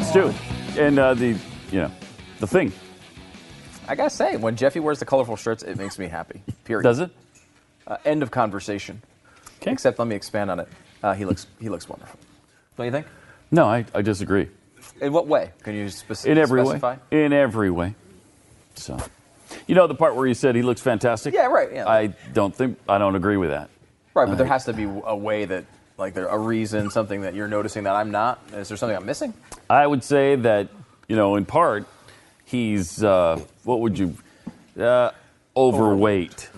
It's Pat and uh, the you know the thing. I gotta say, when Jeffy wears the colorful shirts, it makes me happy. Period. Does it? Uh, end of conversation. Okay. Except, let me expand on it. Uh, he looks he looks wonderful. Don't you think? No, I, I disagree. In what way? Can you speci- In every specify? way. In every way. So, you know the part where you said he looks fantastic. Yeah, right, yeah. I don't think I don't agree with that. Right, but there has to be a way that, like, there a reason, something that you're noticing that I'm not. Is there something I'm missing? I would say that you know in part he's uh, what would you uh, overweight.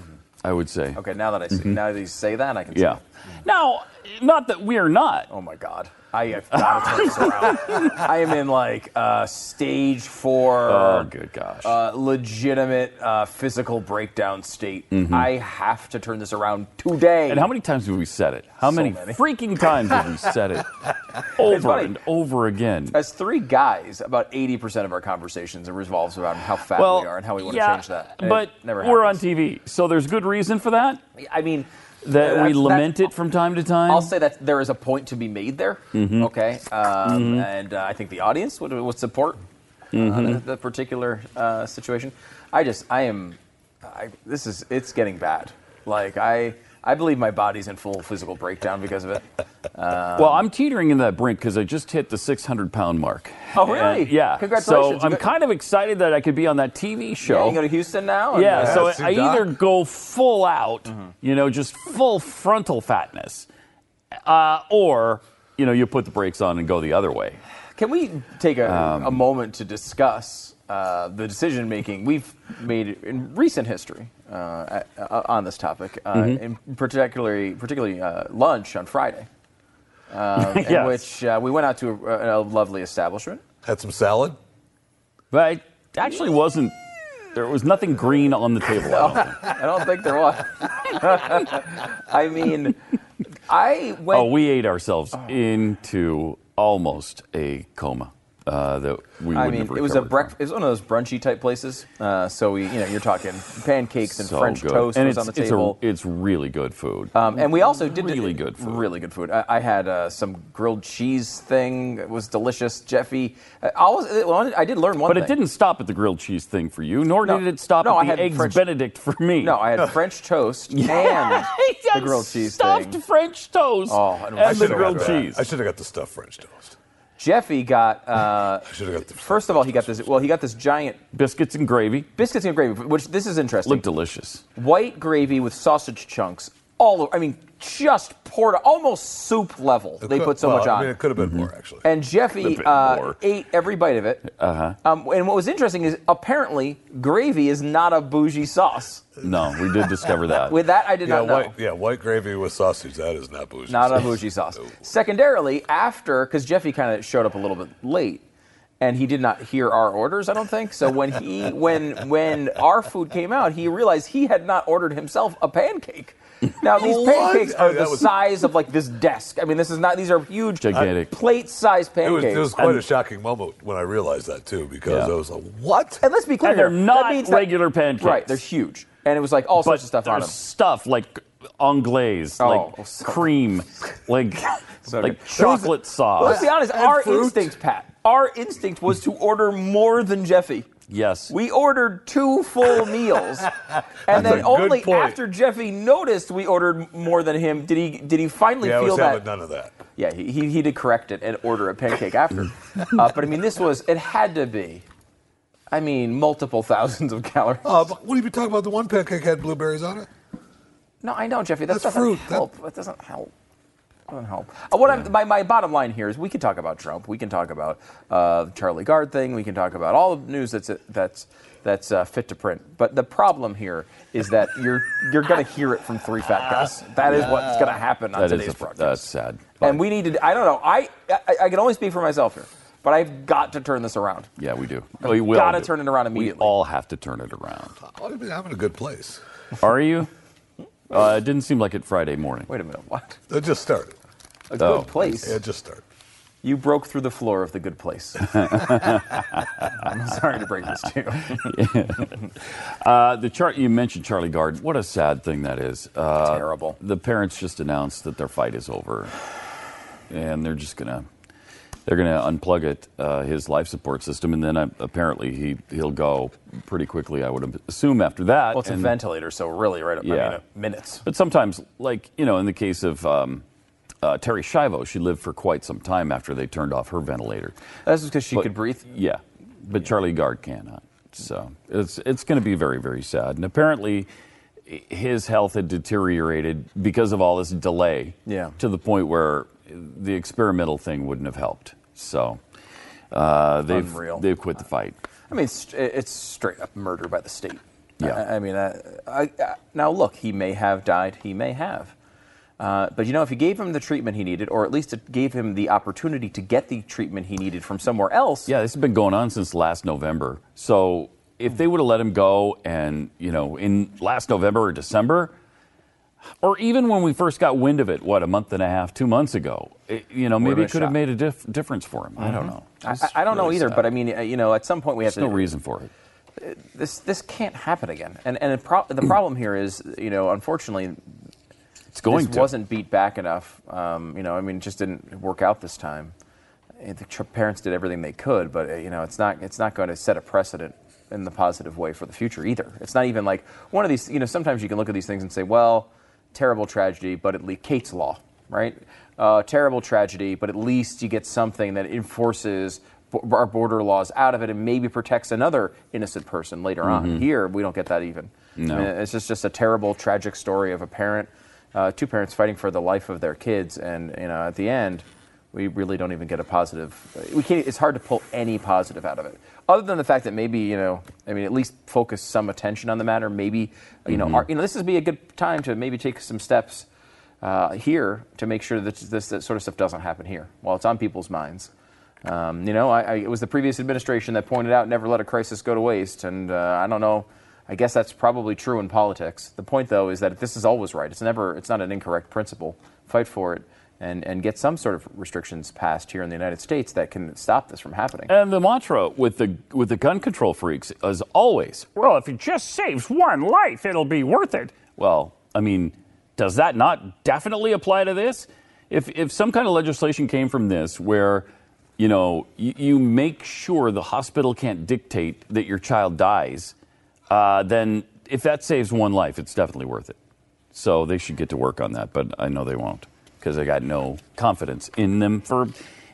I would say. Okay, now that I see, now that you say that, I can. Mm-hmm. Yeah. Now, not that we are not. Oh my God. I have got to turn this around. I am in like uh, stage four. Oh, good gosh. uh, legitimate uh, physical breakdown state. I have to turn this around today. Mm-hmm. And how many times have we said it? How many, many. freaking times have we said it over funny. and over again? As three guys, about 80% of our conversations revolves around how fat well, we are and how we want yeah, to change that. And But it never we're on happens. TV, so there's good reason for that. I mean, That we lament it from time to time. I'll say that there is a point to be made there. Mm-hmm. Okay, um, and uh, I think the audience would, would support uh, Mm-hmm. the, the particular uh, situation. I just, I am, I, this is, it's getting bad. Like I, I believe my body's in full physical breakdown because of it. well, I'm teetering in that brink because I just hit the 600 pound mark. Oh, really? And, yeah. Congratulations. So I'm kind of excited that I could be on that TV Yeah, show. you go to Houston now. Yeah, uh, so Yeah, I either go full out, Mm-hmm. you know, just full frontal fatness, uh, or you know, you put the brakes on and go the other way. Can we take a, Um, a moment to discuss uh, the decision making we've made in recent history uh, uh, on this topic, uh, Mm-hmm. in particularly particularly uh, lunch on Friday, um, in which uh, we went out to a, a lovely establishment. Had some salad. But it actually wasn't. There was nothing green on the table. I don't think. I don't think there was. I mean, I went. Oh, we ate ourselves into almost a coma. Uh, that we I wouldn't mean, have it was a breakfast. It was one of those brunchy type places. Uh, so we, you know, you're talking pancakes and So French good. toast and was it's, on the it's table. A, it's really good food. Um, and we also did Really good food. Really good food. I, I had uh, some grilled cheese thing. It was delicious. Jeffy, I, was, I did learn one but thing. it didn't stop at the grilled cheese thing for you, nor No. did it stop No, I at had the eggs French- Benedict for me. No, I had French toast and the grilled cheese stuffed thing. French toast Oh, I don't- I and the should've grilled that. cheese. I should have got the stuffed French toast. Jeffy got. Uh, I got the. first of all, he got this. Well, he got this giant Biscuits and gravy biscuits and gravy, which this is interesting. look delicious. White gravy with sausage chunks all over. I mean, just poured almost soup level. It They could- put so well, much on. I mean, it could have been more actually. And Jeffy uh, ate every bite of it. Uh-huh. Um, and what was interesting is apparently gravy is not a bougie sauce. No, we did discover that. With that, I did yeah, not know. white. Yeah, white gravy with sausage. That is not bougie. Not a bougie sauce. No. Secondarily, after because Jeffy kind of showed up a little bit late, and he did not hear our orders. I don't think so. When he when when our food came out, he realized he had not ordered himself a pancake. Now these What? pancakes are That the was- size of like this desk. I mean, this is not. These are huge, Gigantic. plate-sized It was, pancakes. it was quite And- a shocking moment when I realized that too, because Yeah. I was like, "What?" and let's be clear, And they're that not means that- regular pancakes. Right, they're huge, and it was like all but sorts of stuff on there's them. stuff like anglaise, Oh, like so- cream, like So like good. chocolate sauce. Let's be honest. And Our fruit. instinct, Pat, our instinct was to order more than Jeffy. Yes. We ordered two full meals, and then only point. after Jeffy noticed we ordered more than him did he did he finally Yeah, I feel was that. having none of that. Yeah, he, he, he did correct it and order a pancake after. uh, but I mean, this was it had to be. I mean, multiple thousands of calories. Uh, but what are you talking about? The one pancake had blueberries on it. No, I know, Jeffy. That That's doesn't fruit. That- help. That doesn't help. Doesn't help. Uh, what I'm, my, my bottom line here is we can talk about Trump. We can talk about uh, the Charlie Gard thing. We can talk about all the news that's that's that's uh, fit to print. But the problem here is that you're you're going to hear it from three fat guys. That is what's going to happen on That today's is a, broadcast. that's sad. and we need to. I don't know. I, I I can only speak for myself here, but I've got to turn this around. yeah, we do. We will gotta do. turn it around immediately. We all have to turn it around. I've been having a good place. Are you? Uh, it didn't seem like it Friday morning. Wait a minute. What? It just started. A Oh. good place. It just started. You broke through the floor of the good place. I'm sorry to break this to you. Uh, the chart you mentioned, Charlie Gard. What a sad thing that is. Uh, Terrible. The parents just announced that their fight is over, and they're just gonna they're gonna unplug it, uh, his life support system, and then uh, apparently he he'll go pretty quickly. I would assume after that. Well, it's a ventilator, so really, right up. I Yeah. mean, uh, minutes. But sometimes, like you know, in the case of um, uh, Terri Schiavo, she lived for quite some time after they turned off her ventilator. That's because she But- could breathe. Yeah, but Charlie Gard cannot. So it's it's going to be very very sad. And apparently, his health had deteriorated because of all this delay. Yeah. To the point where the experimental thing wouldn't have helped. So uh, they've Unreal. they've quit the fight. I mean, it's, it's straight up murder by the state. Yeah. I, I mean, I, I, now look, he may have died. He may have. Uh, but you know, if you gave him the treatment he needed, or at least it gave him the opportunity to get the treatment he needed from somewhere else, Yeah, this has been going on since last November. So if they would have let him go, and you know, in last November or December, or even when we first got wind of it, what a month and a half, two months ago, it, you know, maybe it could a have made a dif- difference for him. I don't know. I, I- don't know either. sad. But I mean, uh, you know, at some point we have there's to. no reason for it. This this can't happen again. And and pro- the problem here is, you know, unfortunately, It's going this to. wasn't beat back enough. Um, you know, I mean, it just didn't work out this time. Uh, The parents did everything they could, but uh, you know, it's not it's not going to set a precedent in the positive way for the future either. It's not even like one of these. You know, sometimes you can look at these things and say, well, terrible tragedy, but at least Kate's law, right? Uh, terrible tragedy, but at least you get something that enforces bo- our border laws out of it and maybe protects another innocent person later on. Here, we don't get that even. No. I mean, it's just, just a terrible, tragic story of a parent, uh, two parents fighting for the life of their kids, and you know, at the end, we really don't even get a positive. We can't. It's hard to pull any positive out of it, other than the fact that maybe you know, I mean, at least focus some attention on the matter. Maybe you know, our, you know, this would be a good time to maybe take some steps uh, here to make sure that this, this sort of stuff doesn't happen here while it's on people's minds. Um, you know, I, I, it was the previous administration that pointed out never let a crisis go to waste, and uh, I don't know. I guess that's probably true in politics. The point, though, is that this is always right. It's never. It's not an incorrect principle. Fight for it, and and get some sort of restrictions passed here in the United States that can stop this from happening. And the mantra with the with the gun control freaks is always, well, if it just saves one life, it'll be worth it. Well, I mean, does that not definitely apply to this? If if some kind of legislation came from this where, you know, you, you make sure the hospital can't dictate that your child dies, uh, then if that saves one life, it's definitely worth it. So they should get to work on that, but I know they won't because I got no confidence in them for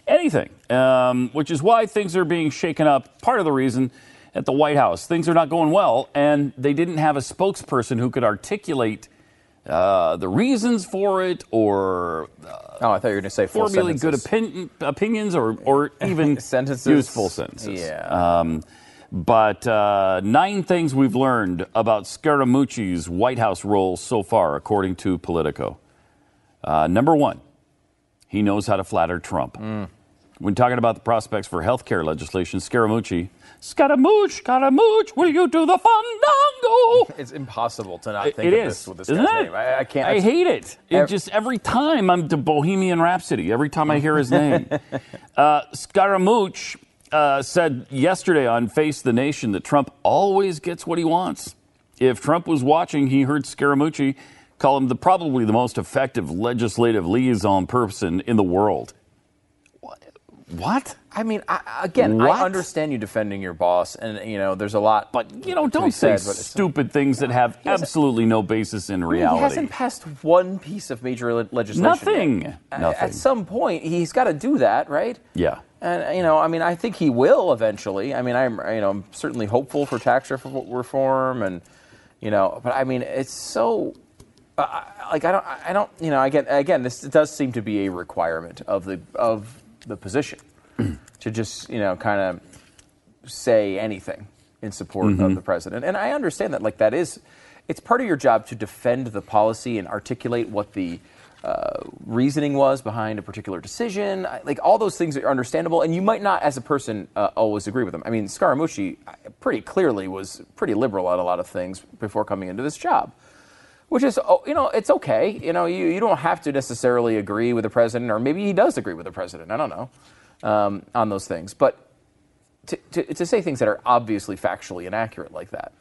anything, um, which is why things are being shaken up. Part of the reason at the White House, things are not going well, and they didn't have a spokesperson who could articulate uh, the reasons for it or uh, oh, I thought you were going to say full formulate good opin- opinions or, or even Sentences. useful sentences. Yeah. Um, but uh, nine things we've learned about Scaramucci's White House role so far, according to Politico. Uh, number one, he knows how to flatter Trump. When talking about the prospects for health care legislation, Scaramucci, Scaramouche, Scaramouche, will you do the fandango? It's impossible to not It- think it of is, this with this isn't guy's it? name. I, I can't. I hate it. It Ev- just every time I'm to Bohemian Rhapsody. Every time I hear his name, uh, Scaramouche uh, said yesterday on Face the Nation that Trump always gets what he wants. If Trump was watching, he heard Scaramucci call him the probably the most effective legislative liaison person in the world. What, What? I mean, I, again, What? I understand you defending your boss, and you know, there's a lot. But you know, don't say said, stupid things that have absolutely no basis in reality. He hasn't passed one piece of major le- legislation. Nothing. A- Nothing. At some point, he's got to do that, right? Yeah. And you know, I mean, I think he will eventually. I mean, I'm you know, I'm certainly hopeful for tax reform, and you know, but I mean, it's so. Uh, I- like I don't, I don't, you know, again, again, this does seem to be a requirement of the of the position to just you know kind of say anything in support Mm-hmm. of the president. And I understand that, like that is, it's part of your job to defend the policy and articulate what the uh, reasoning was behind a particular decision. I- Like all those things are understandable, and you might not, as a person, uh, always agree with them. I mean, Scaramucci pretty clearly was pretty liberal on a lot of things before coming into this job which is oh, you know it's okay. You know you, you don't have to necessarily agree with the president or maybe he does agree with the president. I don't know um, on those things. But to, to, to say things that are obviously factually inaccurate like that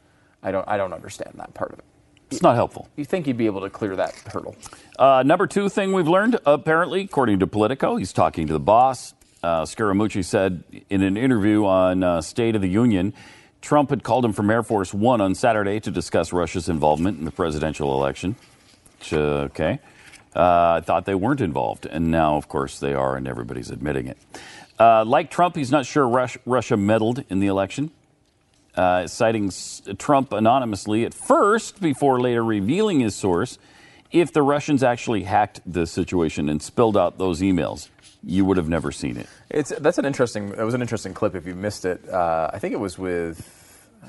i don't i don't understand that part of it. It's not helpful. you think you'd be able to clear that hurdle? Uh, number two thing we've learned, apparently, according to Politico, he's talking to the boss. Uh, Scaramucci said in an interview on uh, State of the Union, Trump had called him from Air Force One on Saturday to discuss Russia's involvement in the presidential election. Uh, okay. Uh, I thought they weren't involved, and now, of course, they are, and everybody's admitting it. Uh, like Trump, he's not sure Rus- Russia meddled in the election uh, citing S- Trump anonymously at first before later revealing his source. If the Russians actually hacked the situation and spilled out those emails, you would have never seen it. it's that's an interesting that was an interesting clip if you missed it uh, i think it was with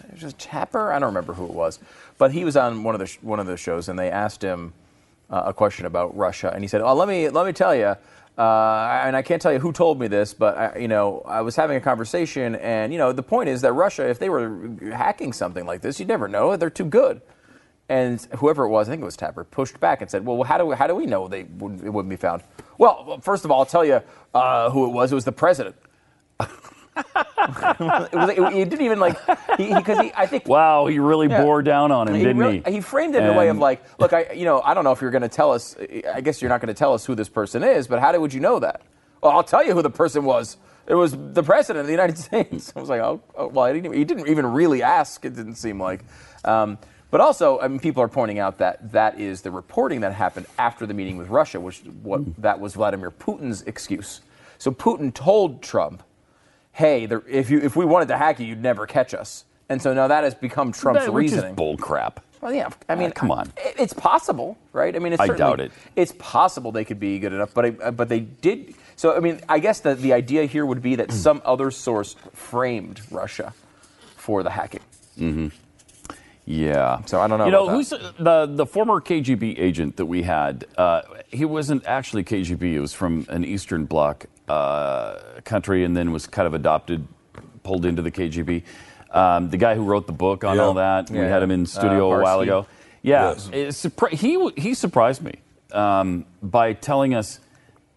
it was just Tapper. I don't remember who it was, but he was on one of the sh- one of the shows, and they asked him uh, a question about Russia, and he said, "Oh, let me let me tell you." Uh, and I can't tell you who told me this, but I, you know, I was having a conversation, and you know, the point is that Russia, if they were hacking something like this, you'd never know. They're too good. And whoever it was, I think it was Tapper, pushed back and said, "Well, how do we, how do we know they wouldn't, it wouldn't be found?" Well, first of all, I'll tell you uh, who it was. It was the president. it was. It, he didn't even like he because he, I think Wow, he really Yeah. bore down on him, he, didn't really- he? framed it in a way of like, look, I, you know, I don't know if you're going to tell us. I guess you're not going to tell us who this person is, but how would you know that? Well, I'll tell you who the person was. It was the president of the United States. I was like, oh, oh well, I didn't, even- he didn't even really ask. It didn't seem like. Um, but also, I mean, people are pointing out that that is the reporting that happened after the meeting with Russia, which what mm. that was Vladimir Putin's excuse. So Putin told Trump, "Hey, there, if you if we wanted to hack you, you'd never catch us." And so now that has become Trump's That- which is reasoning. bull crap. Well, yeah. I uh, mean, come on. it- It's possible, right? I mean, it's I doubt it. It's possible they could be good enough, but I, uh, but they did. So I mean, I guess the the idea here would be that mm. some other source framed Russia for the hacking. Mm-hmm. Yeah. So I don't know You know, about who's the the former KGB agent that we had? Uh, he wasn't actually KGB. He was from an Eastern Bloc uh, country, and then was kind of adopted, pulled into the KGB. Um, the guy who wrote the book on Yeah. all that. we Yeah, had him in uh, studio a while ago. Yeah, Yes. he he surprised me um, by telling us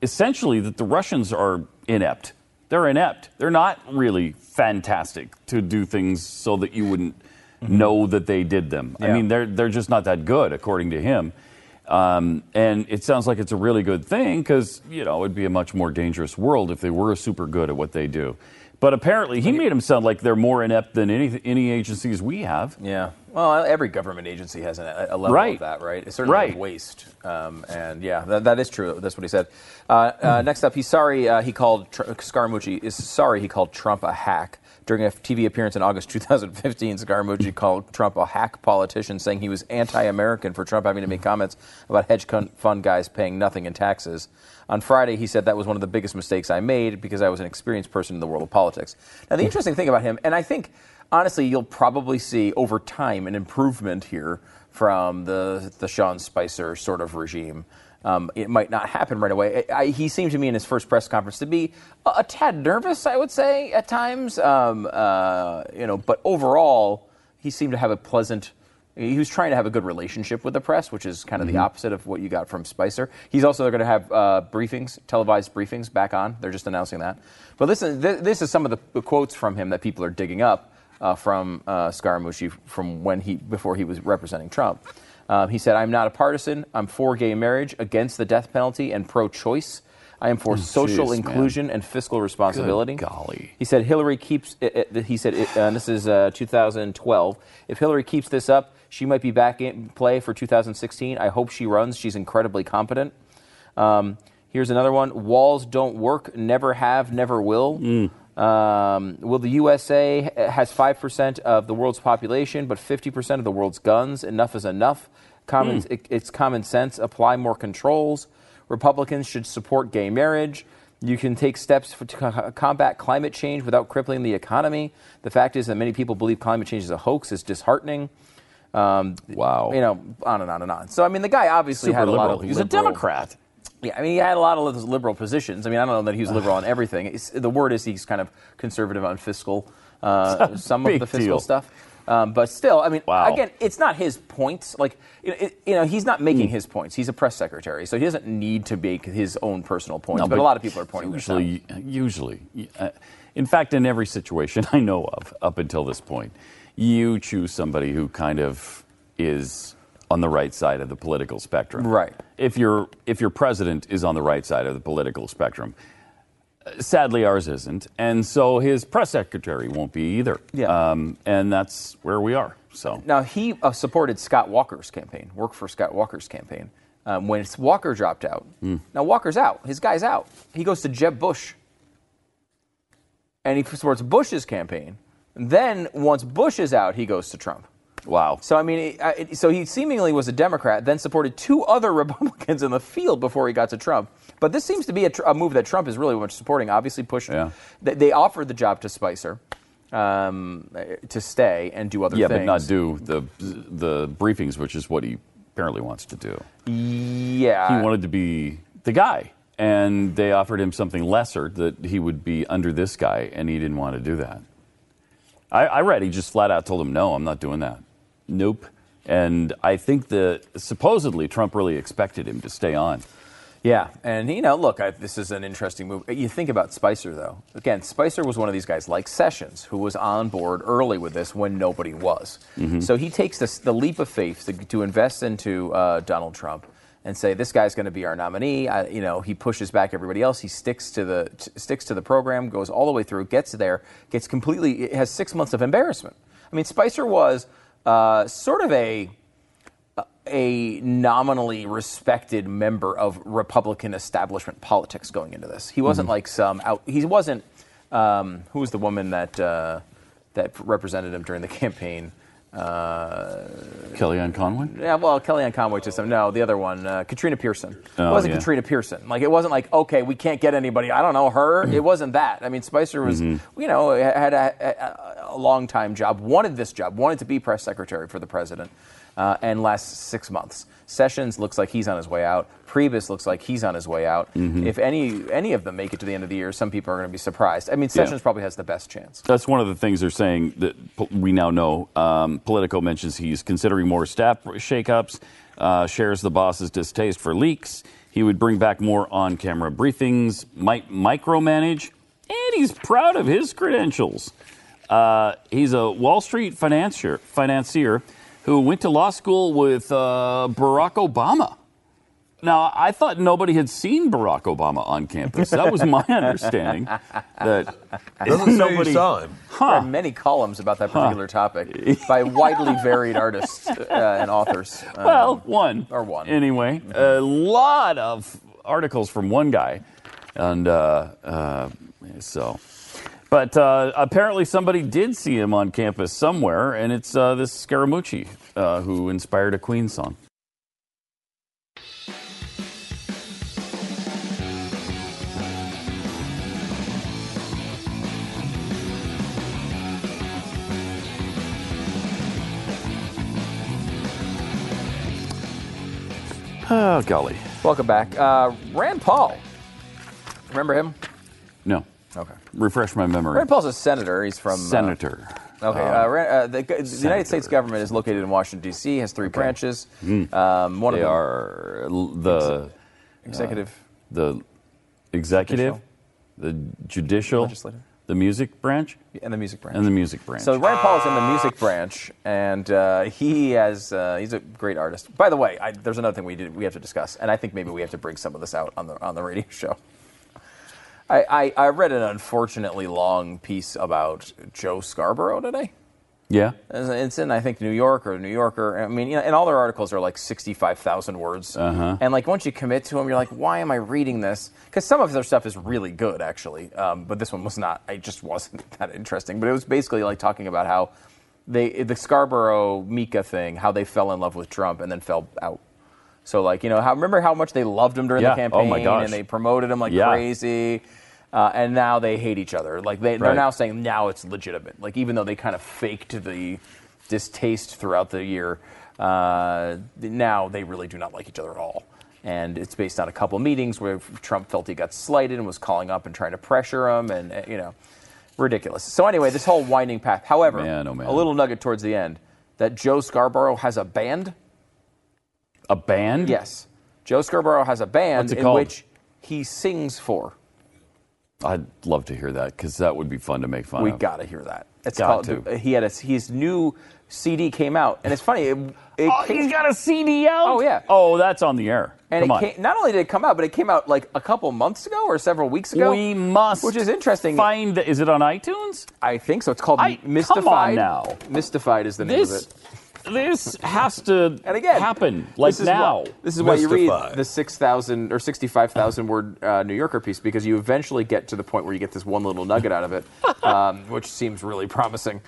essentially that the Russians are inept. They're inept. They're not really fantastic to do things so that you wouldn't know that they did them. I mean, they're they're just not that good, according to him. Um, and it sounds like it's a really good thing because you know it'd be a much more dangerous world if they were super good at what they do. But apparently, he made them sound like they're more inept than any any agencies we have. Yeah. Well, every government agency has a, a level Right. of that, right? It's certainly Right. waste. Um, and yeah, that, that is true. That's what he said. Uh, uh, next up, he's sorry uh, he called Tr- Scaramucci is sorry he called Trump a hack. During a TV appearance in August 2015, Scaramucci called Trump a hack politician, saying he was anti-American for Trump having to make comments about hedge fund guys paying nothing in taxes. On Friday, he said that was one of the biggest mistakes I made because I was an experienced person in the world of politics. Now, the interesting thing about him, and I think honestly, you'll probably see over time an improvement here from the the Sean Spicer sort of regime. Um, it might not happen right away. I, I, he seemed to me in his first press conference to be a, a tad nervous, I would say, at times. Um, uh, you know, but overall, he seemed to have a pleasant. He was trying to have a good relationship with the press, which is kind of the opposite of what you got from Spicer. He's also going to have uh, briefings, televised briefings, back on. They're just announcing that. But listen, th- this is some of the, the quotes from him that people are digging up uh, from uh, Scaramucci from when he before he was representing Trump. Um, he said, "I'm not a partisan. I'm for gay marriage, against the death penalty, and pro-choice. I am for social jeez, man. inclusion and fiscal responsibility. golly. He said Hillary keeps. Uh, uh, he said, uh, and this is uh, 2012. If Hillary keeps this up, she might be back in play for 2016. I hope she runs. She's incredibly competent. Um, here's another one. Walls don't work. Never have. Never will. Um, will the USA has five percent of the world's population, but 50 percent of the world's guns? Enough is enough. Common, it- it's common sense. Apply more controls. Republicans should support gay marriage. You can take steps for, to co- combat climate change without crippling the economy. The fact is that many people believe climate change is a hoax. Is disheartening. Um, Wow. You know, on and on and on. So I mean, the guy obviously Super had a lot liberal. of He's a Democrat. Yeah, I mean, he had a lot of those liberal positions. I mean, I don't know that he was liberal on everything. It's, the word is he's kind of conservative on fiscal, uh, some of the fiscal deal. stuff. Um, but still, I mean, Wow. again, it's not his points. Like, you know, it, you know, he's not making his points. He's a press secretary, so he doesn't need to make his own personal points. No, but, a lot of people are pointing usually, usually, uh, in fact, in every situation I know of up until this point, you choose somebody who kind of is on the right side of the political spectrum. Right. If your if your president is on the right side of the political spectrum, sadly ours isn't, and so his press secretary won't be either. Yeah. Um, and that's where we are. So. Now he uh, supported Scott Walker's campaign, worked for Scott Walker's campaign. Um, when Walker dropped out, Hmm. now Walker's out. His guy's out. He goes to Jeb Bush, and he supports Bush's campaign. Then once Bush is out, he goes to Trump. Wow. So I mean, it, so he seemingly was a Democrat, then supported two other Republicans in the field before he got to Trump. But this seems to be a, tr- a move that Trump is really much supporting. Obviously, pushing. Yeah. They, they offered the job to Spicer um, to stay and do other Yeah, things. Yeah, but not do the the briefings, which is what he apparently wants to do. Yeah. he wanted to be the guy, and they offered him something lesser that he would be under this guy, and he didn't want to do that. I, I read he just flat out told him, "No, I'm not doing that. Nope." And I think that supposedly Trump really expected him to stay on. Yeah, and you know, look, I, this is an interesting move. You think about Spicer, though. Again, Spicer was one of these guys like Sessions, who was on board early with this when nobody was. So he takes this, the leap of faith to, to invest into uh, Donald Trump and say this guy's going to be our nominee. I, you know, he pushes back everybody else. He sticks to the t- sticks to the program, goes all the way through, gets there, gets completely. Has six months of embarrassment. I mean, Spicer was uh, sort of a a nominally respected member of Republican establishment politics going into this. He wasn't like some out. He wasn't. Um, who was the woman that uh, that represented him during the campaign? Uh, Kellyanne Conway. yeah, well, Kellyanne Conway to some. No, the other one, uh, Katrina Pearson. Oh, it wasn't yeah. Katrina Pearson. Like it wasn't like okay, we can't get anybody. I don't know her. Mm-hmm. It wasn't that. I mean, Spicer was, you know, had a, a, a long time job, wanted this job, wanted to be press secretary for the president, uh, and last six months. Sessions looks like he's on his way out. Priebus looks like he's on his way out. Mm-hmm. If any any of them make it to the end of the year, some people are going to be surprised. I mean, Sessions probably has the best chance. That's one of the things they're saying that we now know. Um, Politico mentions he's considering more staff shakeups, uh, shares the boss's distaste for leaks. He would bring back more on camera briefings, might micromanage, and he's proud of his credentials. Uh, he's a Wall Street financier, financier who went to law school with uh, Barack Obama. Now, I thought nobody had seen Barack Obama on campus. That was my understanding. That Doesn't say nobody you saw him. There are many columns about that particular topic by widely varied artists uh, and authors. Um, Well, one or one. anyway. A lot of articles from one guy, and uh, uh, so. But uh, apparently, somebody did see him on campus somewhere, and it's uh, this Scaramucci uh, who inspired a Queen song. Oh, golly. Welcome back. Uh, Rand Paul. Remember him? No. Okay. Refresh my memory. Rand Paul's a senator. He's from. uh, Senator. Okay. Uh, Rand, uh, the, the United States government is located in Washington, D.C., has three branches. Um, one They of them, are the executive, the executive, the judicial, Legislative. the music branch, and the music branch. and the music branch. So Rand Paul is in the music branch, and uh, he has uh, he's a great artist. By the way, I, there's another thing we did we have to discuss, and I think maybe we have to bring some of this out on the on the radio show. I, I, I read an unfortunately long piece about Joe Scarborough today. Yeah. It's in, I think, New York or New Yorker. I mean, you know, and all their articles are like 65,000 words. Uh-huh. And like once you commit to them, you're like, why am I reading this? Because some of their stuff is really good, actually. Um, but this one was not. It just wasn't that interesting. But it was basically like talking about how they, the Scarborough Mika thing, how they fell in love with Trump and then fell out. So like, you know, how remember how much they loved him during Yeah. the campaign Oh, my gosh. and they promoted him like Yeah. crazy. Uh, and now they hate each other. Like they, they're Right. now saying now it's legitimate. Like even though they kind of faked the distaste throughout the year, uh, now they really do not like each other at all. And it's based on a couple meetings where Trump felt he got slighted and was calling up and trying to pressure him, and uh, you know, ridiculous. So anyway, this whole winding path. However, Man, oh, man. a little nugget towards the end that Joe Scarborough has a band. A band? Yes, Joe Scarborough has a band in called? which he sings for. I'd love to hear that because that would be fun to make fun We of. We got to hear that. It's Got called. to. He had a his new CD came out, and it's funny. It, it Oh, came, he's got a CD out? Oh, yeah. Oh, that's on the air. and Come came, not only did it come out, but it came out like a couple months ago or several weeks ago. we must which is interesting. Find is it on iTunes? I think so. It's called I- come Mystified. on now. Mystified is the name This of it. This has to And again, happen like this is now. Why, this is why you read the six thousand or sixty-five thousand word uh, New Yorker piece because you eventually get to the point where you get this one little nugget out of it, um, which seems really promising.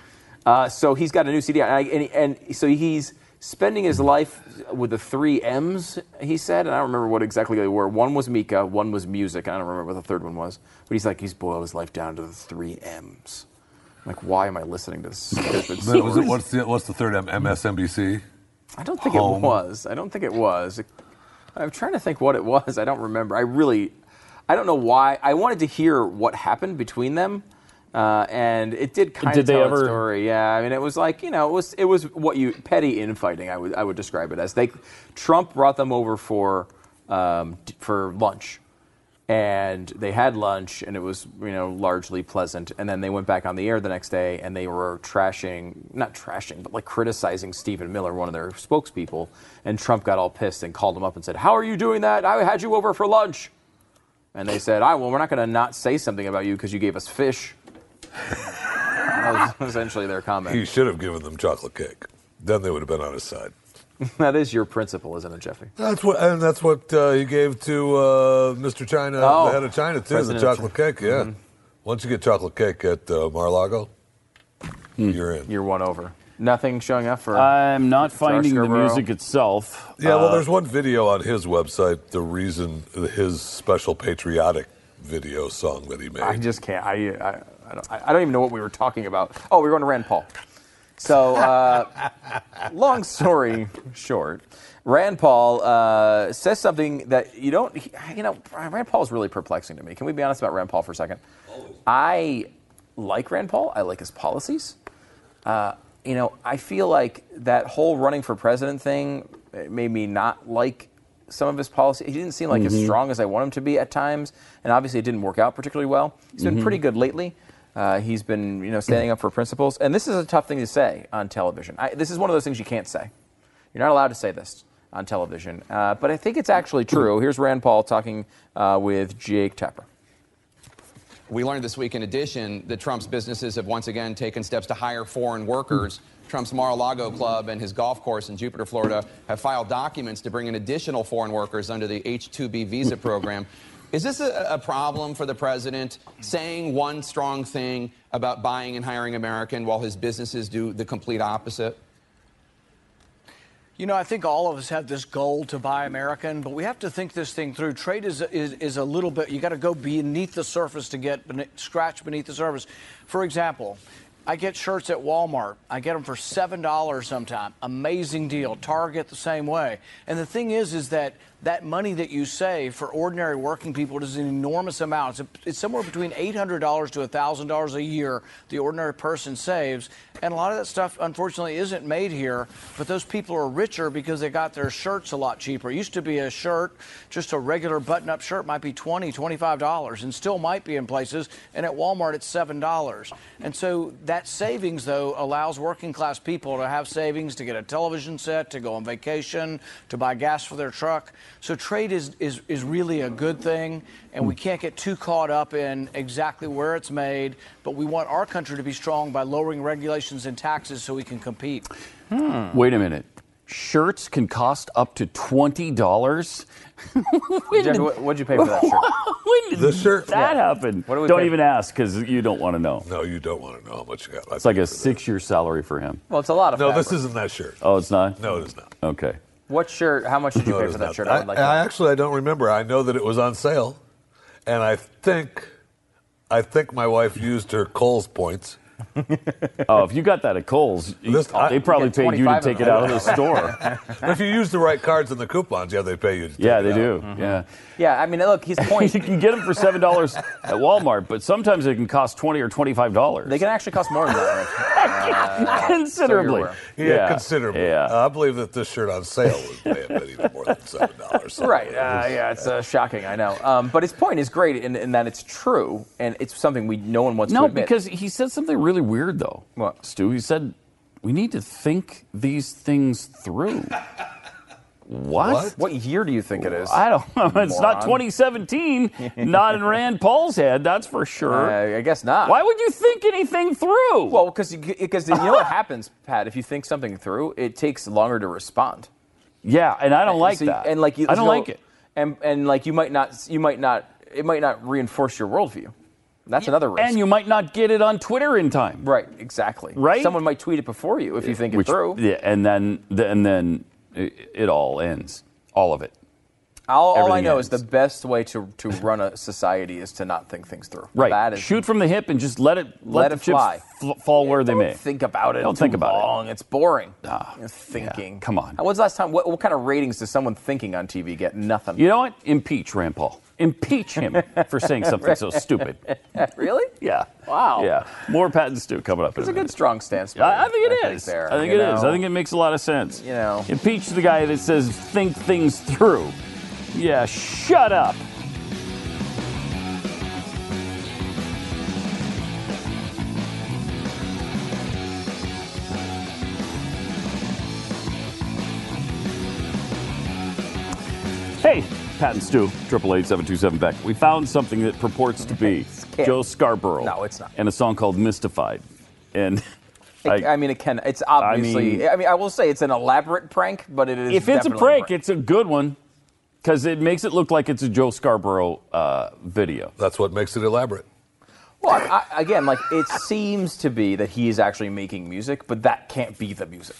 Uh, so he's got a new CD, and, I, and, and so he's spending his life with the three M's. He said, and I don't remember what exactly they were. One was Mika, one was music. and I don't remember what the third one was. But he's like, he's boiled his life down to the three M's. I'm like, why am I listening to this stupid Then was it- what's, the, what's the third M? MSNBC? I don't think Home. it was. I don't think it was. I'm trying to think what it was. I don't remember. I really, I don't know why. I wanted to hear what happened between them, uh, and it did kind Did of tell ever- a story. Yeah, I mean, it was like you know, it was it was what you petty infighting. I would I would describe it as. They Trump brought them over for um, for lunch. And they had lunch, and it was you know largely pleasant. And then they went back on the air the next day, and they were trashing, not trashing, but like criticizing Stephen Miller, one of their spokespeople. And Trump got all pissed and called him up and said, "How are you doing that? I had you over for lunch." And they said, "I well, we're not going to not say something about you because you gave us fish." that was essentially their comment. He should have given them chocolate cake. Then they would have been on his side. that is your principle, isn't it, Jeffy? That's what, and that's what uh, he gave to uh, Mr. China, Oh, the head of China, too. President the chocolate China. cake. Yeah. Once you get chocolate cake at uh, Mar-a-Lago, you're in. You're one over. Nothing showing up for. I'm not finding the music itself. Yeah, well, Uh, there's one video on his website. The reason his special patriotic video song that he made. I just can't. I, I, I, don't, I don't even know what we were talking about. Oh, we were going to Rand Paul. So, uh, long story short, Rand Paul uh, says something that you don't. he- You know, Rand Paul is really perplexing to me. Can we be honest about Rand Paul for a second? I like Rand Paul. I like his policies. Uh, you know, I feel like that whole running for president thing made me not like some of his policy. He didn't seem like as strong as I want him to be at times, and obviously it didn't work out particularly well. He's been pretty good lately. Uh, he's been, you know, standing up for principles, and this is a tough thing to say on television. I, this is one of those things you can't say. You're not allowed to say this on television, uh, but I think it's actually true. Here's Rand Paul talking uh, with Jake Tapper. We learned this week, in addition, that Trump's businesses have once again taken steps to hire foreign workers. Trump's Mar-a-Lago club and his golf course in Jupiter, Florida, have filed documents to bring in additional foreign workers under the H-2B visa program. Is this a, a problem for the president, saying one strong thing about buying and hiring American while his businesses do the complete opposite? You know, I think all of us have this goal to buy American, but we have to think this thing through. Trade is is, is a little bit. You got to go beneath the surface to get scratch beneath the surface. For example, I get shirts at Walmart. I get them for seven dollars sometime. Amazing deal. Target the same way. And the thing is, is that that money that you save for ordinary working people is an enormous amount. It's, it's somewhere between eight hundred dollars to thousand dollars a year the ordinary person saves. And a lot of that stuff, unfortunately, isn't made here. But those people are richer because they got their shirts a lot cheaper. It used to be a shirt, just a regular button-up shirt, might be $20, $25, and still might be in places. And at Walmart, it's $7. And so that savings, though, allows working-class people to have savings to get a television set, to go on vacation, to buy gas for their truck. So trade is, is, is really a good thing, and we hmm. can't get too caught up in exactly where it's made, but we want our country to be strong by lowering regulations and taxes so we can compete. Hmm. Wait a minute. Shirts can cost up to twenty dollars. Jeffy, what, what'd you pay for that shirt? when did The shirt? that Yeah. happen? What do we Don't pay even ask because you don't want to know. No, you don't want to know how much you got. It's like a six-year salary for him. Well, it's a lot of. No, fabric. this isn't that shirt. Oh, it's not. No, it is not. Okay. What shirt? How much did you No, pay for that shirt? I, I like I actually I don't remember. I know that it was on sale, and I think I think my wife used her Kohl's points. Oh, if you got that at Kohl's, you- I- they probably paid you to take it out of the store. But if you use the right cards and the coupons, yeah, they pay you. To take yeah, they out. do. Mm-hmm. Yeah. Yeah, I mean, look, his point. you can get them for seven dollars at Walmart, but sometimes they can cost twenty or twenty-five dollars. they can actually cost more than that. Rich. considerably. aware. Yeah, considerably. Yeah. Uh, I believe that this shirt on sale would may have been even more than seven dollars. Right. Uh, yeah, it's uh, shocking. I know. Um, but his point is great in, in that it's true, and it's something we no one wants to admit. No, because he said something really weird though. What? Stu? He said we need to think these things through. what? What? what year do you think it is? I don't know. It's not 2017. not in Rand Paul's head, that's for sure. Uh, I guess not. Why would you think anything through? Well, because because you know what happens, Pat. If you think something through, it takes longer to respond. yeah, and I don't like So- that. And like you, I don't so- like it. And and like you might not, you might not, it might not reinforce your worldview. That's another risk. And you might not get it on Twitter in time. right, exactly. Right? Someone might tweet it before you if you think it Which- through. Yeah, and then and then it, it all ends. All of it. all, all I know is the best way to, to run a society is to not think things through. Right. That is Shoot from the hip and just let it let, Let it fly. fall where they Don't may. think about it. Don't think about it. It's boring. Ah, You're thinking. yeah, come on. When's the last time? What, what kind of ratings does someone thinking on TV get? Nothing. You know what? Impeach Rand Paul. Impeach him for saying something so stupid. really? Yeah. Wow. Yeah. More Pat and Stu coming up. It's a minute. good strong stance. I, I think it is. There, I think it is. know? I think it makes a lot of sense. You know. impeach the guy that says think things through. Yeah, shut up. Pat and Stu, triple eight seven two seven Beck. We found something that purports to be Joe Scarborough. No, it's not. And a song called Mystified. And It- I, mean, it can. It's obviously. I mean- mean, I will say it's an elaborate prank, but it is. if it's a definitely prank, it's a good one because it makes it look like it's a Joe Scarborough uh, video. That's what makes it elaborate. Well, I, I- again, like it seems to be that he is actually making music, but that can't be the music.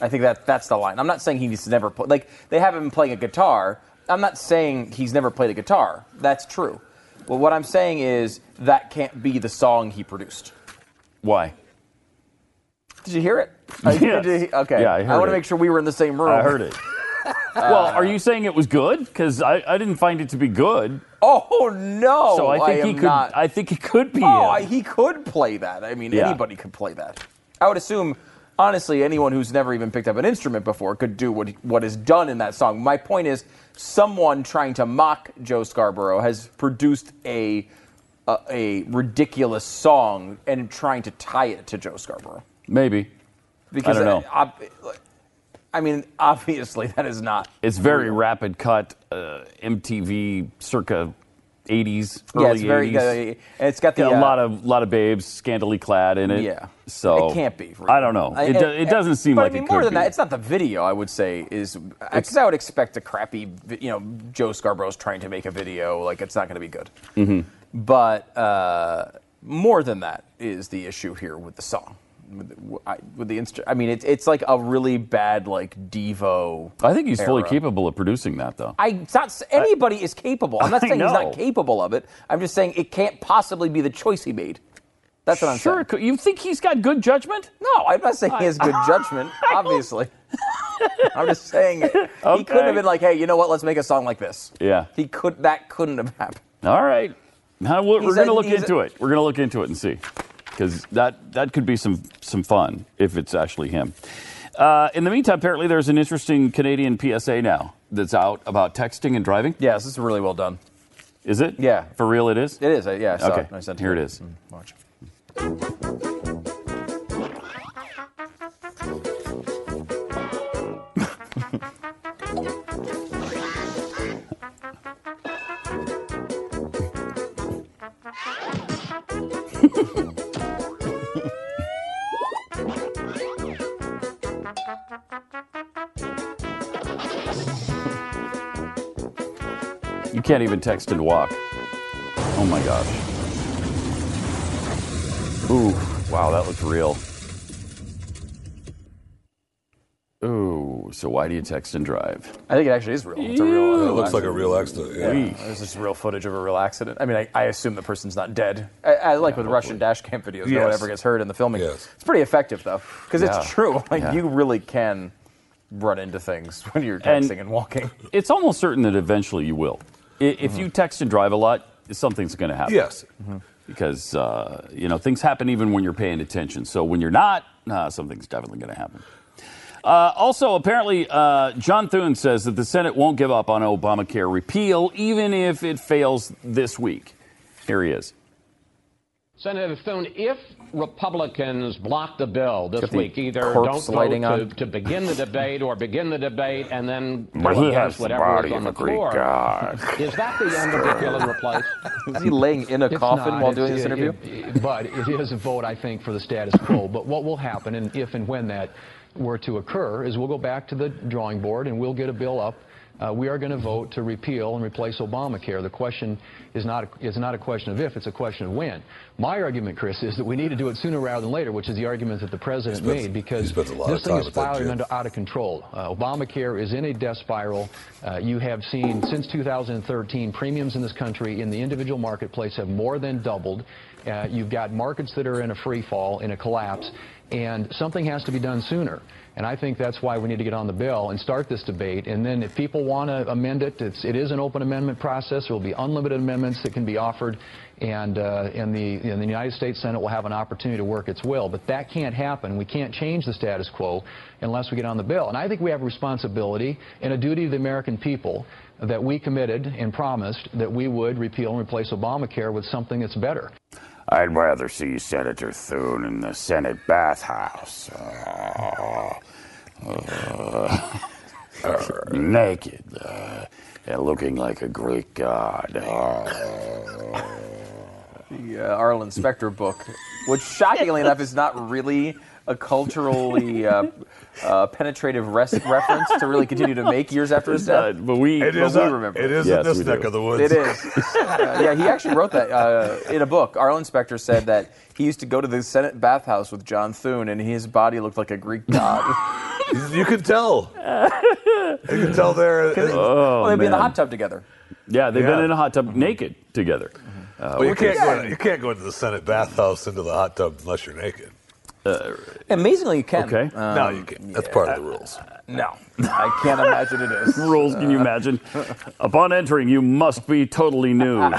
I think that that's the line. I'm not saying he's never pl- like they have him playing a guitar. I'm not saying he's never played a guitar. That's true. Well, what I'm saying is that can't be the song he produced. Why? Did you hear it? Yes. did you- okay. Yeah, I heard want to make sure we were in the same room. I heard it. well, are you saying it was good? Because I, I didn't find it to be good. Oh no! So I think am he could. Not. I think it could be. Oh. I- he could play that. I mean, Yeah. anybody could play that. I would assume, honestly, anyone who's never even picked up an instrument before could do what what is done in that song. My point is, someone trying to mock Joe Scarborough has produced a a, a ridiculous song and trying to tie it to Joe Scarborough. Maybe. Because I don't know. ob- I mean, obviously, that is not. It's very rapid cut, uh, MTV circa 80s, Yeah, it's very. 80s. Uh, and it's got the Yeah, a uh, lot of lot of babes scantily clad in it. Yeah. so it can't be. I don't know. It, do, it doesn't seem but like I mean, it more than be. that, it's not the video. I would say is because I would expect a crappy, you know, Joe Scarborough's trying to make a video. Like it's not going to be good. Mm-hmm. But uh, more than that is the issue here with the song. With the, I- with the instru- I mean, it's it's like a really bad like Devo. I think he's fully capable of producing that, though. I it's not anybody is capable. I'm not saying he's not capable of it. I'm just saying it can't possibly be the choice he made. That's what I'm sure. saying. it could- You think he's got good judgment? No, I'm not saying he has good judgment, obviously. I'm just saying he Okay. could have been like, hey, you know what? Let's make a song like this. Yeah. He could. That couldn't have happened. All right. Now we're, we're going to look he's a- into it. We're going to look into it and see, because that that could be some some fun if it's actually him. Uh, in the meantime, apparently there's an interesting Canadian PSA now that's out about texting and driving. Yes, this is really well done. Is it? Yeah. For real, it is. It is. I, yeah, I saw Okay, it. I sent here it is. Mm, Watch. Can't even text and walk. Oh my gosh. Ooh, wow, that looks real. Ooh, so why do you text and drive? I think it actually is real. It's a real. It real looks like a real accident. Yeah. Wee. There's just real footage of a real accident. I mean, I, I assume the person's not dead. I, I like with Russian dash cam videos, no one Yes. ever gets hurt in the filming. Yes. It's pretty effective though, because Yeah. it's true. Like Yeah. you really can run into things when you're And- texting and, walking. It's almost certain that eventually you will. I- If you text and drive a lot, something's going to happen. Yes. because uh, you know things happen even when you're paying attention. So when you're not, uh, something's definitely going to happen. Uh, also, apparently, uh, John Thune says that the Senate won't give up on Obamacare repeal, even if it fails this week. Here he is. Senator Thune, if Republicans block the bill this the week, either don't vote to, to begin the debate or begin the debate and then But he has the whatever is on the floor, god. is that the end of repeal and replace? Is he laying in a It's coffin not. while doing this it- interview? it- but it is a vote, I think, for the status quo. But what will happen, and if and when that were to occur, is we'll go back to the drawing board and we'll get a bill up. Uh, we are going to vote to repeal and replace Obamacare. The question is not is not a question of if; it's a question of when. My argument, Chris, is that we need to do it sooner rather than later, which is the argument that the president He spends- made because he spends a lot this thing is spiraling into out of control. Uh, Obamacare is in a death spiral. Uh, you have seen since 2013 premiums in this country in the individual marketplace have more than doubled. Uh, you've got markets that are in a free fall, in a collapse, and something has to be done sooner. And I think that's why we need to get on the bill and start this debate. And then if people want to amend it, it's, it is an open amendment process. There will be unlimited amendments that can be offered, and, uh, and, the, and the United States Senate will have an opportunity to work its will. But that can't happen. We can't change the status quo unless we get on the bill. And I think we have a responsibility and a duty to the American people that we committed and promised that we would repeal and replace Obamacare with something that's better. I'd rather see Senator Thune in the Senate bathhouse. Uh, uh, naked uh, and looking like a Greek god. Uh, The uh, Arlen Specter book, which shockingly enough is not really a culturally uh, uh, penetrative res- reference to really continue to make years after his death. but we, It But is, we a- remember it it. is Yes, in this we neck of the woods. It is. Uh, yeah, he actually wrote that uh, in a book. Arlen Specter said that he used to go to the Senate bathhouse with John Thune, and his body looked like a Greek god. You can tell. you can tell there. well, they'd be in the man. hot tub together. Yeah, they've been Yeah. in a hot tub naked together. Uh, well, you can't go. You can't go into the Senate bathhouse into the hot tub unless you're naked. Amazingly, you can. Okay. Uh, no, you can't. That's part of the rules. no, I can't imagine it is. rules can you imagine? Upon entering, you must be totally nude.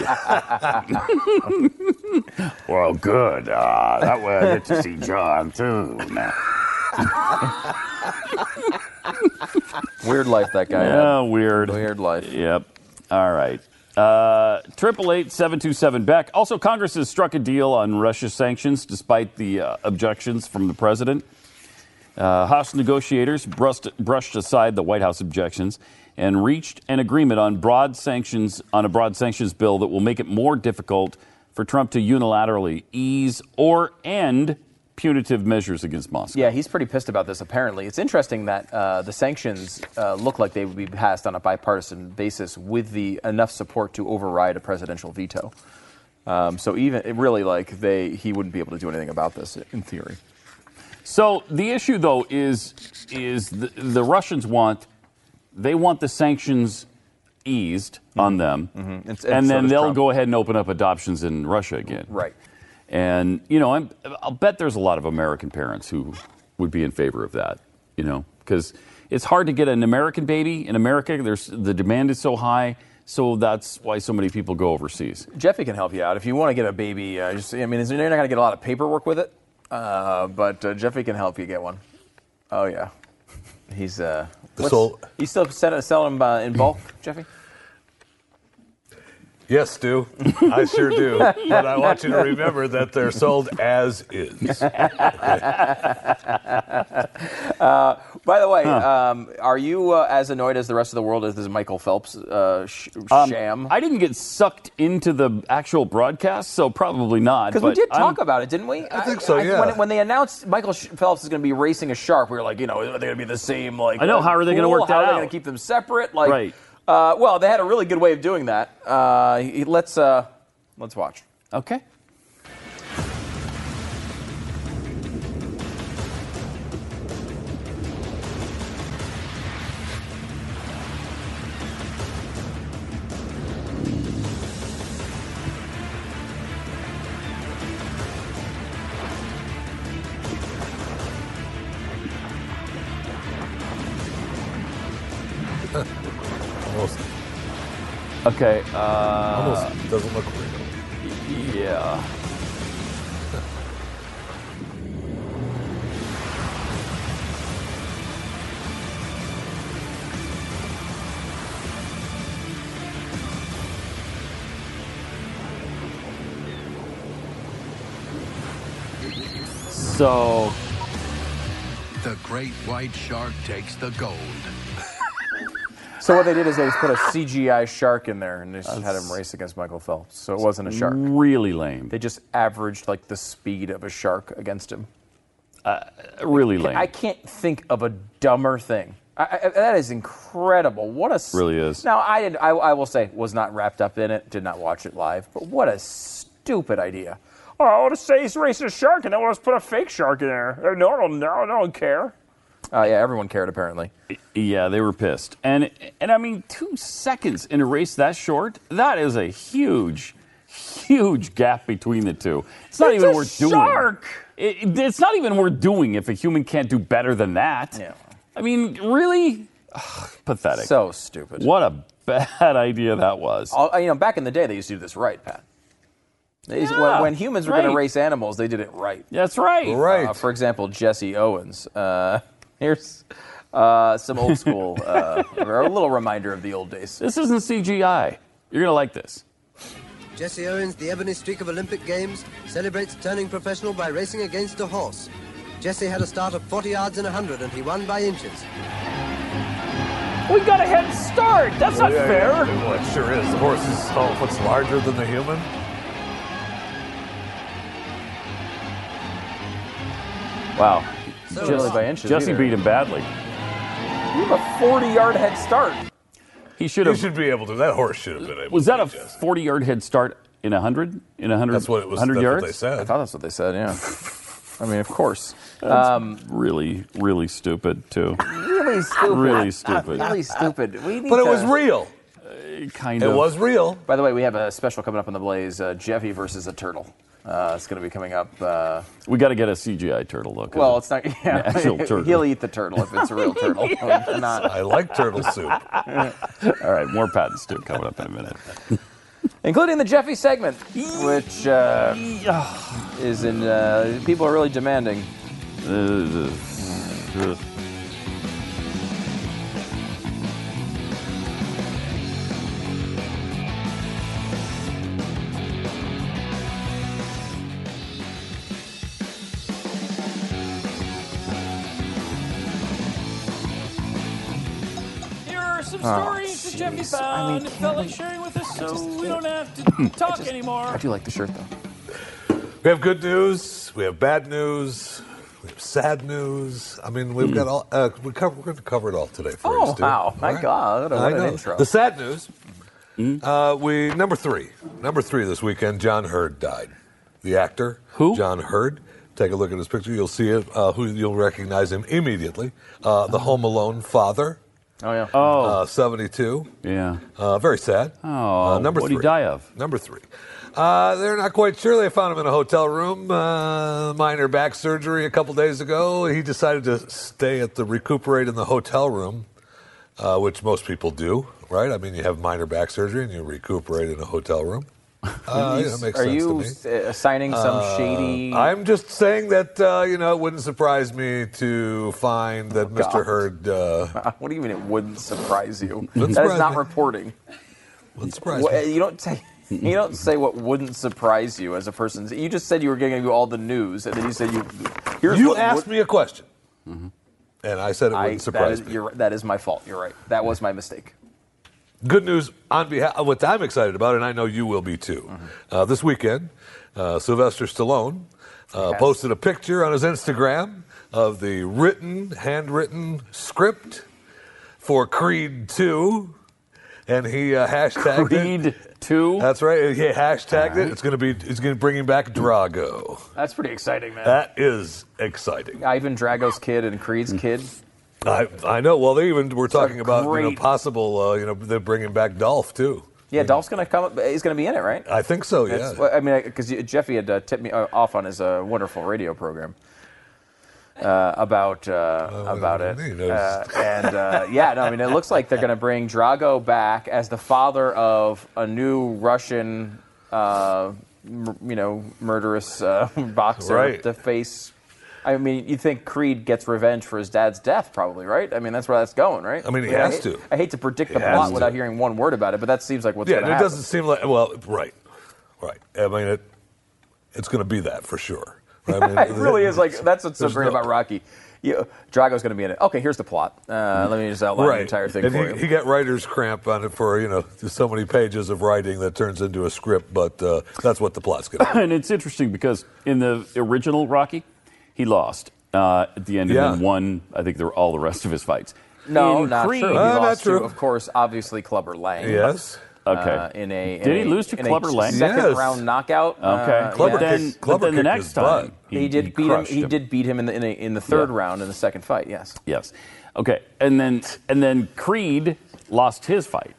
well, good. Uh, that way I get to see John too. Weird life that guy Yeah, weird. Weird life. Yep. All right. Triple eight seven two seven Beck. Also, Congress has struck a deal on Russia sanctions despite the uh, objections from the president. Uh, House negotiators brushed, brushed aside the White House objections and reached an agreement on broad sanctions on a broad sanctions bill that will make it more difficult for Trump to unilaterally ease or end punitive measures against Moscow. Yeah, he's pretty pissed about this. Apparently, it's interesting that uh, the sanctions uh, look like they would be passed on a bipartisan basis with the enough support to override a presidential veto. Um, so even really, like they, he wouldn't be able to do anything about this in theory. So the issue, though, is is the, the Russians want they want the sanctions eased on them, And- and and, so then they'll Trump. go ahead and open up adoptions in Russia again. Right. And you know, I'm, I'll bet there's a lot of American parents who would be in favor of that. You know, because it's hard to get an American baby in America. There's the demand is so high. So that's why so many people go overseas. Jeffy can help you out if you want to get a baby. Uh, just, I mean, you're not going to get a lot of paperwork with it, uh, but uh, Jeffy can help you get one. Oh yeah, he's uh, what's- whole- you still sell, selling them uh, in bulk, Jeffy? Yes, Stu. I sure do. But I want you to remember that they're sold as is. By the way, um, are you uh, as annoyed as the rest of the world as this Michael Phelps uh, sh- Um, sham? I didn't get sucked into the actual broadcast, so probably not. Because we but did I'm- talk about it, didn't we? I think so, yeah. When, when they announced Michael Phelps is going to be racing a shark, we were like, you know, are they going to be the same? Like, I know, uh, how are they gonna pool? work How that are they going to keep them separate? Like, Right. Uh, well, they had a really good way of doing that. Uh, let's uh, let's watch. Okay. Uh, almost doesn't look real. yeah. So The great white shark takes the gold. So what they did is they just put a CGI shark in there and they just had him race against Michael Phelps. So it wasn't a shark. really lame. They just averaged like the speed of a shark against him. Really lame. I can't think of a dumber thing. I, I, that is incredible. What a s- Really is. Now I did. I, I will say was not wrapped up in it. Did not watch it live. But what a stupid idea. Oh, I want to say he's racing a shark, and then we'll just put a fake shark in there. Uh, No, no, no, no one care. Uh, yeah, everyone cared apparently. Yeah, they were pissed. And and I mean, two seconds in a race that short, that is a huge, huge gap between the two. It's not It's even a worth doing. shark! It- it's not even worth doing if a human can't do better than that. Yeah. I mean, really? Ugh, pathetic. So stupid. what a bad idea that was. All, you know, back in the day, they used to do this right, Pat. They used- Yeah, when, when humans were going to race animals, they did it right. That's right. Right. Uh, for example, Jesse Owens. Uh, here's uh, some old school, uh, or a little reminder of the old days. This isn't CGI. You're gonna like this. Jesse Owens, the ebony streak of Olympic Games, celebrates turning professional by racing against a horse. Jesse had a start of 40 yards in 100 and he won by inches. We got a head start. That's not Yeah, fair. yeah, Well, it sure is. The horse is so much larger than the human. Wow. So Really by inches. Jesse either. beat him badly. You have a 40 yard head start. He should You have. should be able to. That horse should have been able. Was to that a Jesse. 40 yard head start in 100? In 100? That's what it was. 100 that's yards? what they said. I thought that's what they said, yeah. I mean, of course. Really, really stupid, too. Really stupid. Really stupid. Really stupid. We need but it to- was real. kind It of. It was real. By the way, we have a special coming up on the Blaze uh, Jeffy versus a turtle. Uh, it's going to be coming up. Uh, We got to get a CGI turtle, though. 'cause well, it's not. Yeah, actual turtle. He'll eat the turtle if it's a real turtle. Not- I like turtle soup. All right, more patents, too, coming up in a minute. including the Jeffy segment, which uh, is in. Uh, people are really demanding. Here are some Oh, stories that Jeffy jeez. I found mean, and can't felt like sharing with us, so we don't have to talk anymore. I do like the shirt though. We have good news. We have bad news. We have sad news. I mean, we've got all. Uh, we cover, we're going to cover it all today for you, Oh Stu. wow! My All right? God, what I an know. intro. The sad news. Uh, we number three. Number three this weekend. John Heard died. The actor. Who? John Heard. Take a look at his picture. You'll see it. Uh, who you'll recognize him immediately. Uh, the Home Alone father. Oh yeah. oh, Uh, Seventy-two. yeah. Uh, very sad. Oh, uh, number what'd he die of? Number three. Uh, they're not quite sure. They found him in a hotel room, uh, minor back surgery a couple days ago. He decided to stay at the recuperate in the hotel room, uh, which most people do, right? I mean, you have minor back surgery and you recuperate in a hotel room. Uh, yeah, are you uh, assigning some Uh, shady? I'm just saying that uh, you know it wouldn't surprise me to find that Mr. Oh, God. Heard uh, what do you mean it wouldn't surprise you? That is surprise not me. reporting. wouldn't surprise you don't say. You don't say what wouldn't surprise you as a person. You just said you were going to give all the news, and then you said you. You asked would- me a question, and I said it wouldn't that, surprise is, me. that is my fault. You're right. That was my mistake. Good news on behalf of what I'm excited about, and I know you will be too. Mm-hmm. Uh, this weekend, uh, Sylvester Stallone uh, Yes. posted a picture on his Instagram of the written, handwritten script for Creed 2. and he uh, hashtagged Creed it. two. That's right. He hashtagged it. It's going to be. It's going to bring him back Drago. That's pretty exciting, man. That is exciting. Ivan Drago's kid and Creed's kid. I I know. Well, they even were talking about you know possible uh, you know they're bringing back Dolph too. Yeah, Dolph's gonna come. up He's gonna be in it, right? I think so. Yeah. well, I mean, because Jeffy had uh, tipped me uh, off on his uh, wonderful radio program uh, about uh, about it, uh, and uh, yeah, no, I mean, it looks like they're going to bring Drago back as the father of a new Russian, uh, m- you know, murderous uh, boxer Right. to face. I mean, you think Creed gets revenge for his dad's death, probably, right? I mean, that's where that's going, right? I mean, he I has hate- to. I hate to predict He the plot to. without hearing one word about it, but that seems like what's yeah, going and to it happen. doesn't seem like well, right, right. I mean, it it's going to be that for sure. Right? I mean, it really is like that's what's so great no- about Rocky. You, Drago's going to be in it. Okay, here's the plot. Uh, let me just outline right. the entire thing and for he, you. he got writer's cramp on it for you know so many pages of writing that turns into a script, but uh, that's what the plot's going to be. and it's interesting because in the original Rocky, he lost uh, at the end, Yeah. and then won. I think there were all the rest of his fights. no, in not Creed, true. He Uh, not lost true. to, of course, obviously Clubber Lang. Yes. Okay. Uh, in a in Did he a- lose to in a Clubber Lang? Second Yes. round knockout. Okay, Uh, Clubber but yeah. then, kicked- but Clubber then the next time butt. he, did beat him. crushed He did beat him in the in, a, in the third Yeah. round in the second fight. Yes. Yes. Okay, and then and then Creed lost his fight.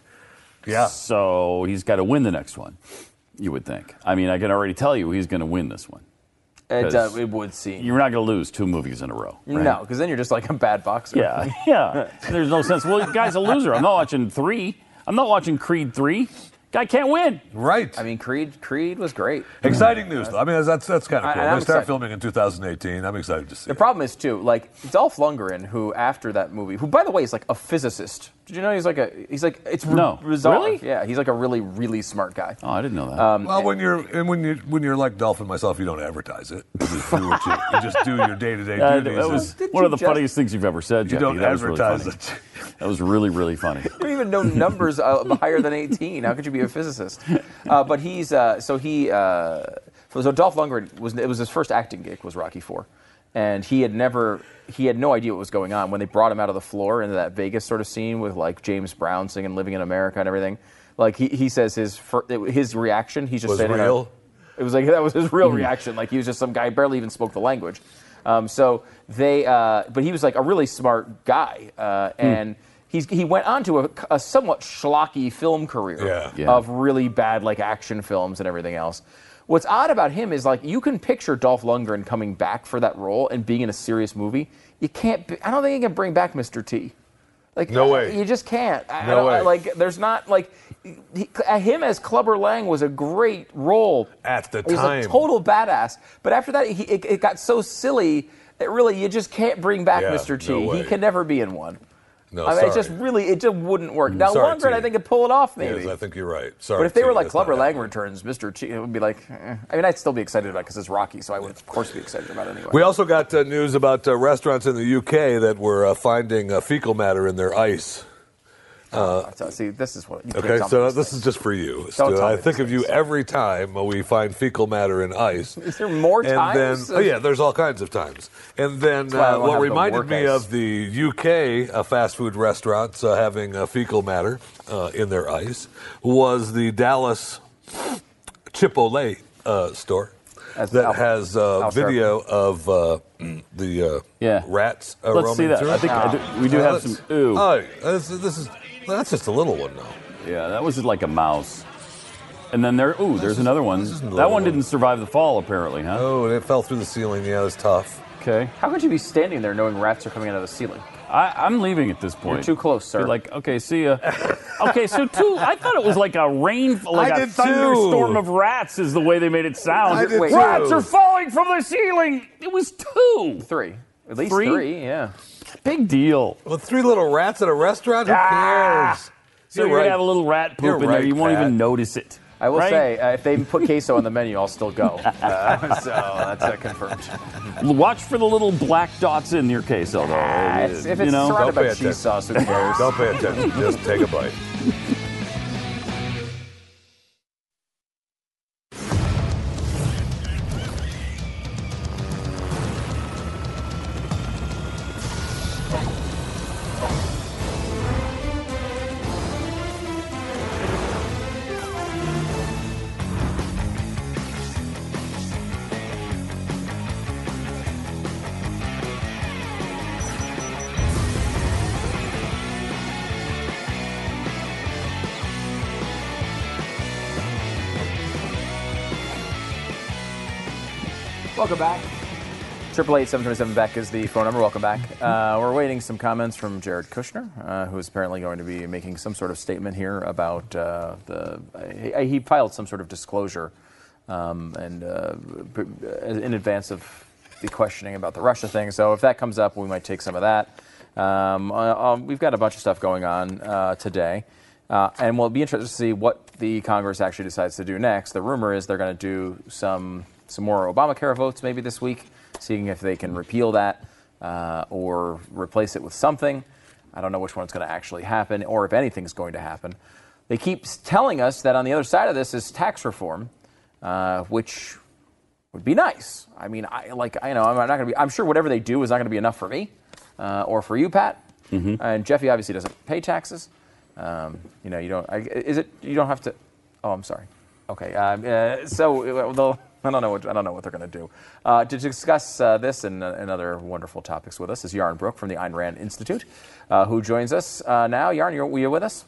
Yeah. So he's got to win the next one. You would think. I mean, I can already tell you he's going to win this one. It, uh, 'Cause it would seem. You're not going to lose two movies in a row. right? No, because then you're just like a bad boxer. Yeah, yeah. There's no sense. Well, the guy's a loser. I'm not watching three. I'm not watching Creed three. Guy can't win. Right. I mean, Creed. Creed was great. Exciting news, though. I mean, that's that's kind of cool. I'm They start filming in 2018. I'm excited to see. The it. problem is too, like Dolph Lundgren, who after that movie, who by the way is like a physicist. Did you know he's like a he's like it's r- No. bizarre. Really? Yeah, he's like a really really smart guy. Oh, I didn't know that. Um, Well, when you're and when you when you're like Dolphin myself, you don't advertise it. You just do, what you, you just do your day to day Uh, duties. that was Did one you of the just- funniest things you've ever said, you Jeffy. don't that was really advertise funny. it. That was really, really funny. You don't even know numbers uh, higher than 18. How could you be a physicist? Uh, but he's uh, so he uh, so Dolph Lundgren was it was his first acting gig was Rocky Four, and he had never he had no idea what was going on when they brought him out of the floor into that Vegas sort of scene with like James Brown singing "Living in America" and everything. Like he, he says his fir- his reaction he's just Was standing there- real? It was like that was his real reaction. Like he was just some guy barely even spoke the language. Um, so they, uh, but he was like a really smart guy, uh, and he's he went on to a, a somewhat schlocky film career Yeah. Yeah. of really bad like action films and everything else. What's odd about him is like you can picture Dolph Lundgren coming back for that role and being in a serious movie. You can't. Be, I don't think you can bring back Mr. T. Like No uh, way. You just can't. I, I No don't- way. like there's not like he, uh, him as Clubber Lang was a great role At the He's time. a total badass. But after that, he, it, it got so silly that really you just can't bring back Yeah, Mr. T. no he can never be in one. No, I mean, it just really it just wouldn't work. Now Sorry, Lundgren. I think, could pull it off maybe. Yes, I think you're right. Sorry. but if they were like Clubber Lang returns, Mr. T, it would be like. eh. I mean, I'd still be excited about because it's Rocky, so I would of course be excited about it anyway. We also got uh, news about uh, restaurants in the UK that were uh, finding uh, fecal matter in their ice. Uh, see, this is what. You Okay, so this thing. is just for you. Stu. I think of you every time we find fecal matter in ice. Is there more and times? then, oh yeah, there's all kinds of times. And then uh, what reminded me ice. of the UK uh, fast food restaurants uh, having uh, fecal matter uh, in their ice was the Dallas Chipotle uh, store That's that Al- has Al video of uh, the uh, Yeah. rats Let's roaming see that. through. I think I do, we do have some. Ooh, Oh, this, this is that's just a little one though. yeah, that was like a mouse. And then there, ooh, there's is- another one. this isn't a That one one. didn't survive the fall, apparently, huh? Oh, and it fell through the ceiling. Yeah, it was tough. Okay, How could you be standing there knowing rats are coming out of the ceiling? I, I'm leaving at this point. too close, sir. Be Like, okay, see ya. okay, so two. I thought it was like a rain, like I a did too. thunderstorm of rats, is the way they made it sound. I did Wait. too. Rats are falling from the ceiling. It was two. Three, at least Three? three. Yeah. Big deal. With three little rats at a restaurant, who Ah! cares? So You're you're, right. gonna have a little rat poop You're in there. right, You won't Pat. even notice it. I will right? say, uh, if they put queso on the menu, I'll still go. Uh, so that's uh, confirmed. Watch for the little black dots in your queso, though. Ah, it's- if you it's know? surrounded by cheese attention. sauce, who cares? Don't pay attention. Just take a bite. Welcome back. Triple eight seven twenty seven Beck is the phone number. Welcome back. Uh, we're waiting some comments from Jared Kushner, uh, who is apparently going to be making some sort of statement here about uh, the. He, he filed some sort of disclosure, um, and uh, in advance of the questioning about the Russia thing. So if that comes up, we might take some of that. Um, uh, um, we've got a bunch of stuff going on uh, today. Uh, and we'll be interested to see what the Congress actually decides to do next. The rumor is they're going to do some some more Obamacare votes maybe this week, seeing if they can repeal that uh, or replace it with something. I don't know which one's going to actually happen or if anything's going to happen. They keep telling us that on the other side of this is tax reform, uh, which would be nice. I mean, I like I know I'm not going to be. I'm sure whatever they do is not going to be enough for me uh, or for you, Pat. Mm-hmm. And Jeffy obviously doesn't pay taxes. Um, you know, you don't. I, is it? You don't have to. Oh, I'm sorry. Okay. Um, uh, so they'll. I don't know what I don't know what they're going to do. Uh, to discuss uh, this and, uh, and, other wonderful topics with us is Yaron Brook from the Ayn Rand Institute, uh, who joins us uh, now. Yaron, you're, you with us?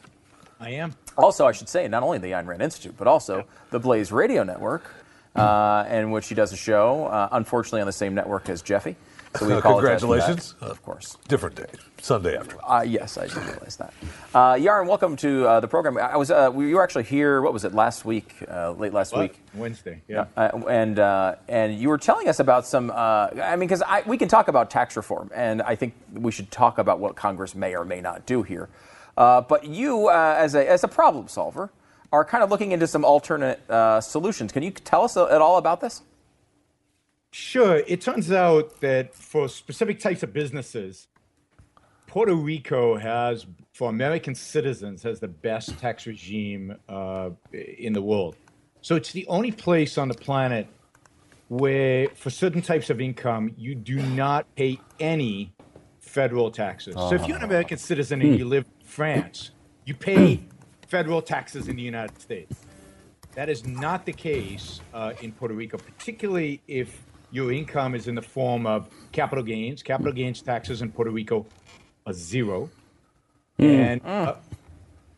I am. Also, I should say, not only the Ayn Rand Institute, but also the Blaze Radio Network, uh, in which he does a show, unfortunately on the same network as Jeffy. So we Congratulations. Of course. Different day. Sunday after. Uh, yes, I did realize that. Uh, Yaron, welcome to uh, the program. I was uh, you were actually here. What was it last week? Uh, late last What? week. Wednesday, yeah. Uh, and uh, and you were telling us about some. Uh, I mean, because we can talk about tax reform, and I think we should talk about what Congress may or may not do here. Uh, but you, uh, as a as a problem solver, are kind of looking into some alternate uh, solutions. Can you tell us at all about this? Sure. It turns out that for specific types of businesses, Puerto Rico has, for American citizens, has the best tax regime uh, in the world. So it's the only place on the planet where, for certain types of income, you do not pay any federal taxes. So if you're an American citizen and you live in France, you pay federal taxes in the United States. That is not the case uh, in Puerto Rico, particularly if your income is in the form of capital gains. Capital gains taxes in Puerto Rico are zero. And uh,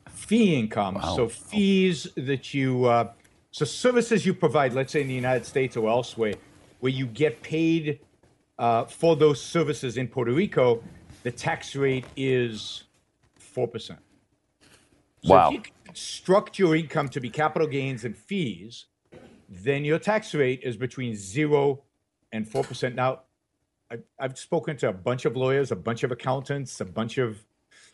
fee income, so fees that you, uh, so services you provide, let's say in the United States or elsewhere, where you get paid uh, for those services in Puerto Rico, the tax rate is 4%. So Wow. if you construct your income to be capital gains and fees, then your tax rate is between zero and four percent. Now, I, I've spoken to a bunch of lawyers, a bunch of accountants, a bunch of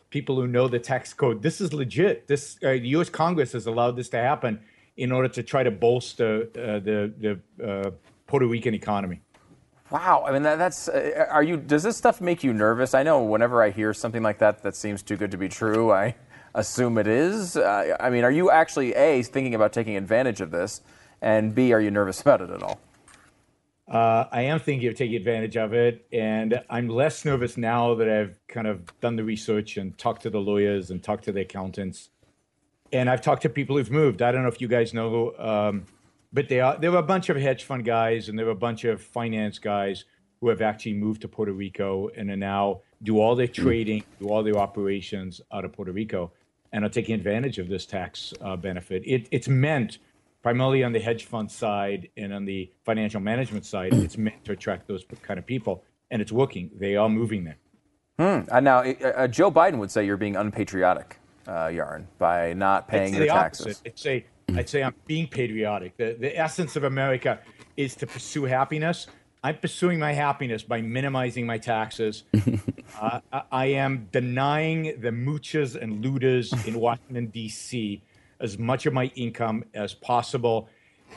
people who know the tax code. This is legit. This uh, the U.S. Congress has allowed this to happen in order to try to bolster uh, the the uh, Puerto Rican economy. Wow, I mean that, that's. Uh, are you? Does this stuff make you nervous? I know whenever I hear something like that that seems too good to be true, I assume it is. Uh, I mean, are you actually a thinking about taking advantage of this, and b are you nervous about it at all? Uh, I am thinking of taking advantage of it, and I'm less nervous now that I've kind of done the research and talked to the lawyers and talked to the accountants, and I've talked to people who've moved. I don't know if you guys know, um, but they are there were a bunch of hedge fund guys and there were a bunch of finance guys who have actually moved to Puerto Rico and are now do all their trading, do all their operations out of Puerto Rico, and are taking advantage of this tax uh, benefit. It, it's meant primarily on the hedge fund side and on the financial management side, it's meant to attract those kind of people, and it's working. They are moving there. Hmm. And now, uh, uh, Joe Biden would say you're being unpatriotic, uh, Yaron, by not paying your taxes. I'd say, I'd say I'm being patriotic. The, the essence of America is to pursue happiness. I'm pursuing my happiness by minimizing my taxes. uh, I, I am denying the moochers and looters in Washington, D.C. as much of my income as possible.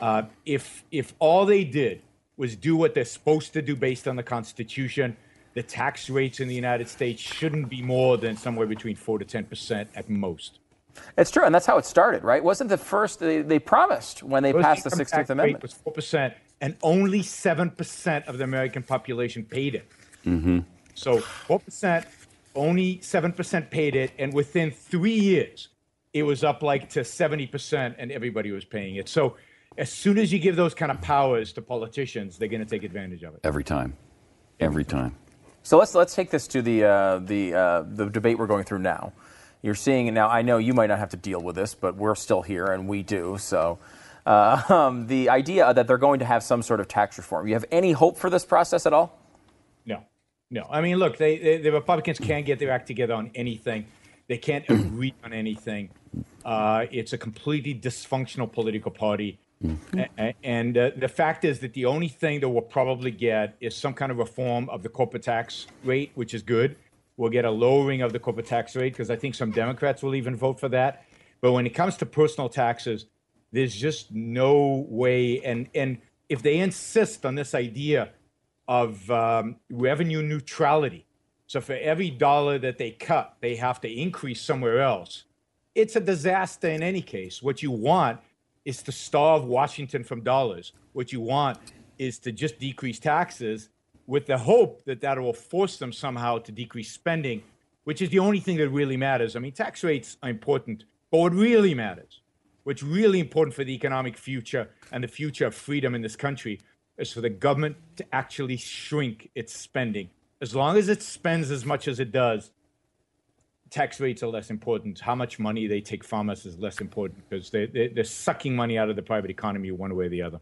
Uh, if, if all they did was do what they're supposed to do based on the Constitution, the tax rates in the United States shouldn't be more than somewhere between 4 to 10% at most. It's true, and that's how it started, right? Wasn't the first they, they promised when they First passed the Sixteenth tax rate Amendment? was four percent, and only seven percent of the American population paid it. Mm-hmm. So four percent, only seven percent paid it, and within three years, it was up like to seventy percent, and everybody was paying it. So as soon as you give those kind of powers to politicians, they're going to take advantage of it. Every time. Every time. So let's let's take this to the uh, the uh, the debate we're going through now. You're seeing now. I know you might not have to deal with this, but we're still here, and we do. So Uh, um, the idea that they're going to have some sort of tax reform. You have any hope for this process at all? No, no. I mean, look, they, they, the Republicans can't get their act together on anything. They can't agree on anything. Uh, it's a completely dysfunctional political party. A- And uh, the fact is that the only thing that we'll probably get is some kind of reform of the corporate tax rate, which is good. We'll get a lowering of the corporate tax rate because I think some Democrats will even vote for that. But when it comes to personal taxes, there's just no way. And and if they insist on this idea of um, revenue neutrality, so for every dollar that they cut, they have to increase somewhere else. It's a disaster in any case. What you want is to starve Washington from dollars. What you want is to just decrease taxes with the hope that that will force them somehow to decrease spending, which is the only thing that really matters. I mean, tax rates are important, but what really matters, what's really important for the economic future and the future of freedom in this country, is for the government to actually shrink its spending. As long as it spends as much as it does, tax rates are less important. How much money they take from us is less important because they, they, they're sucking money out of the private economy one way or the other.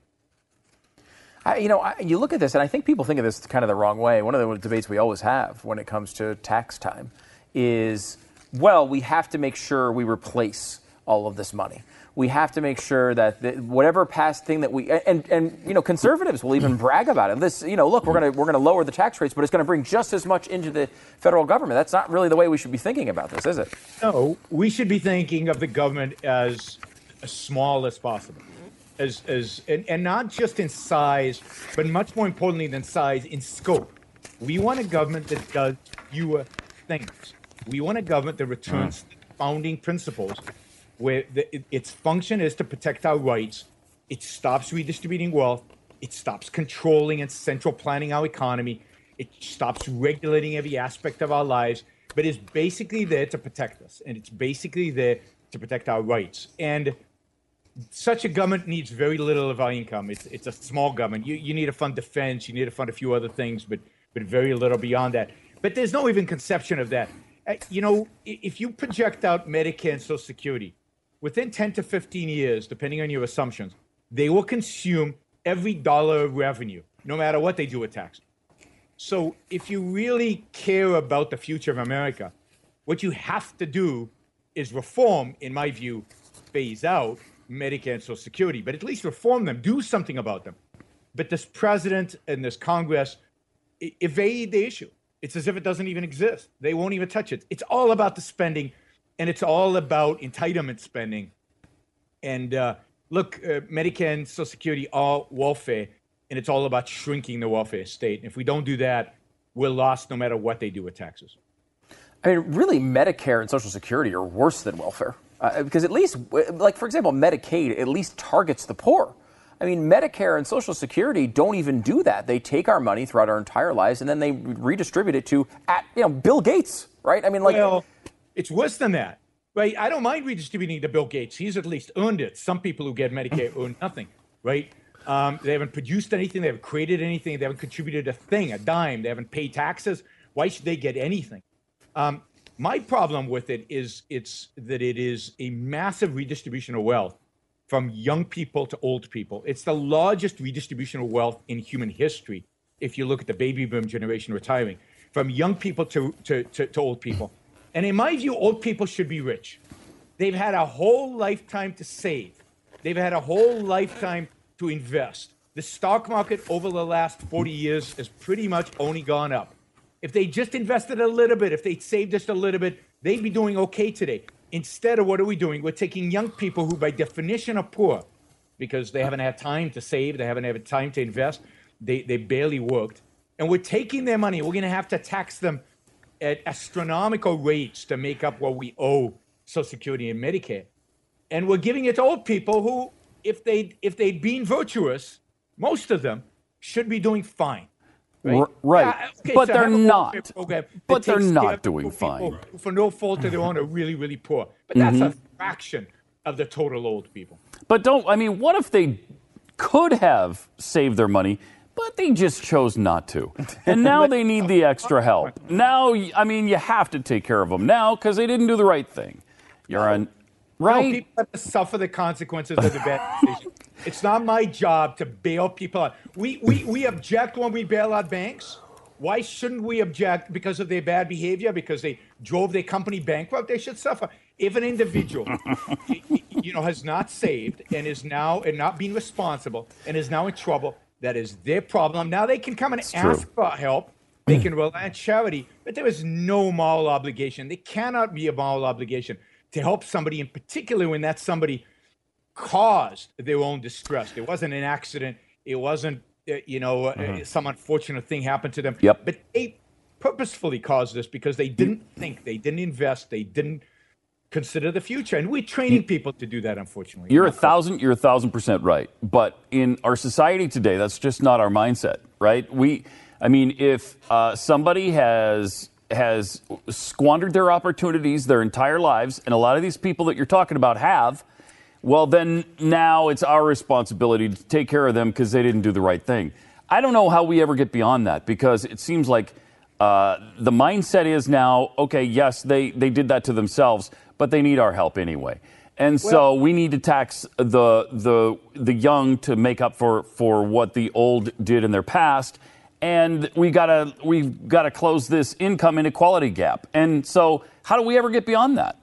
I, you know, I, you look at this, and I think people think of this kind of the wrong way. One of the debates we always have when it comes to tax time is, well, we have to make sure we replace all of this money. We have to make sure that the, whatever past thing that we and and you know conservatives will even brag about it. This you know look we're gonna we're gonna lower the tax rates, but it's gonna bring just as much into the federal government. That's not really the way we should be thinking about this, is it? No, we should be thinking of the government as, as small as possible, as as and, and not just in size, but much more importantly than size, in scope. We want a government that does fewer things. We want a government that returns to founding principles, where the, it- its function is to protect our rights. It stops redistributing wealth. It stops controlling and central planning our economy. It stops regulating every aspect of our lives, but it's basically there to protect us. And it's basically there to protect our rights. And such a government needs very little of our income. It's, it's a small government. You, you need to fund defense, you need to fund a few other things, but, but very little beyond that. But there's no even conception of that. Uh, You know, if you project out Medicare and Social Security, within 10 to 15 years, depending on your assumptions, they will consume every dollar of revenue, no matter what they do with tax. So if you really care about the future of America, what you have to do is reform, in my view, phase out Medicare and Social Security, but at least reform them, do something about them. But this president and this Congress evade the issue. It's as if it doesn't even exist. They won't even touch it. It's all about the spending, and it's all about entitlement spending. And uh, look, uh, Medicare and Social Security are welfare, and it's all about shrinking the welfare state. And if we don't do that, we're lost no matter what they do with taxes. I mean, really, Medicare and Social Security are worse than welfare uh, because at least, like for example, Medicaid at least targets the poor. I mean, Medicare and Social Security don't even do that. They take our money throughout our entire lives and then they redistribute it to, at, you know, Bill Gates, right? I mean, like, well, it's worse than that, right? I don't mind redistributing to Bill Gates. He's at least earned it. Some people who get Medicare earn nothing, right? Um, they haven't produced anything. They haven't created anything. They haven't contributed a thing, a dime. They haven't paid taxes. Why should they get anything? Um, my problem with it is it's that it is a massive redistribution of wealth from young people to old people. It's the largest redistribution of wealth in human history. If you look at the baby boom generation retiring, from young people to, to, to, to old people. And in my view, old people should be rich. They've had a whole lifetime to save. They've had a whole lifetime to invest. The stock market over the last 40 years has pretty much only gone up. If they just invested a little bit, if they saved just a little bit, they'd be doing okay today. Instead of what are we doing? We're taking young people who, by definition, are poor because they haven't had time to save, they haven't had time to invest, they, they barely worked. And we're taking their money. We're going to have to tax them at astronomical rates to make up what we owe Social Security and Medicare. And we're giving it to old people who, if they if they'd been virtuous, most of them should be doing fine. R- right. Yeah, okay, but so they're have a welfare not. But they're not doing fine. For no fault of their own, are really, really poor. But that's Mhm. a fraction of the total old people. But don't, I mean, what if they could have saved their money, but they just chose not to? And now they need the extra help. Now, I mean, you have to take care of them now because they didn't do the right thing. You're on. Right. No, people have to suffer the consequences of the bad decision. It's not my job to bail people out. We, we, we object when we bail out banks. Why shouldn't we object because of their bad behavior? Because they drove their company bankrupt? They should suffer. If an individual, you know, has not saved and is now and not being responsible and is now in trouble, that is their problem. Now they can come and true. ask for help. They can rely on charity, but there is no moral obligation. There cannot be a moral obligation to help somebody, in particular when that somebody caused their own distress. It wasn't an accident. It wasn't, uh, you know, uh, some unfortunate thing happened to them. Yep. But they purposefully caused this because they didn't think, they didn't invest, they didn't consider the future. And we're training people to do that, unfortunately. You're a thousand. You're a thousand percent right. But in our society today, that's just not our mindset, right? We, I mean, if uh, somebody has has squandered their opportunities their entire lives, and a lot of these people that you're talking about have, well, then now it's our responsibility to take care of them because they didn't do the right thing. I don't know how we ever get beyond that because it seems like uh, the mindset is now, okay, yes, they, they did that to themselves, but they need our help anyway. And so we need to tax the, the, the young to make up for, for what the old did in their past. And we gotta, we've got to close this income inequality gap. And so, how do we ever get beyond that?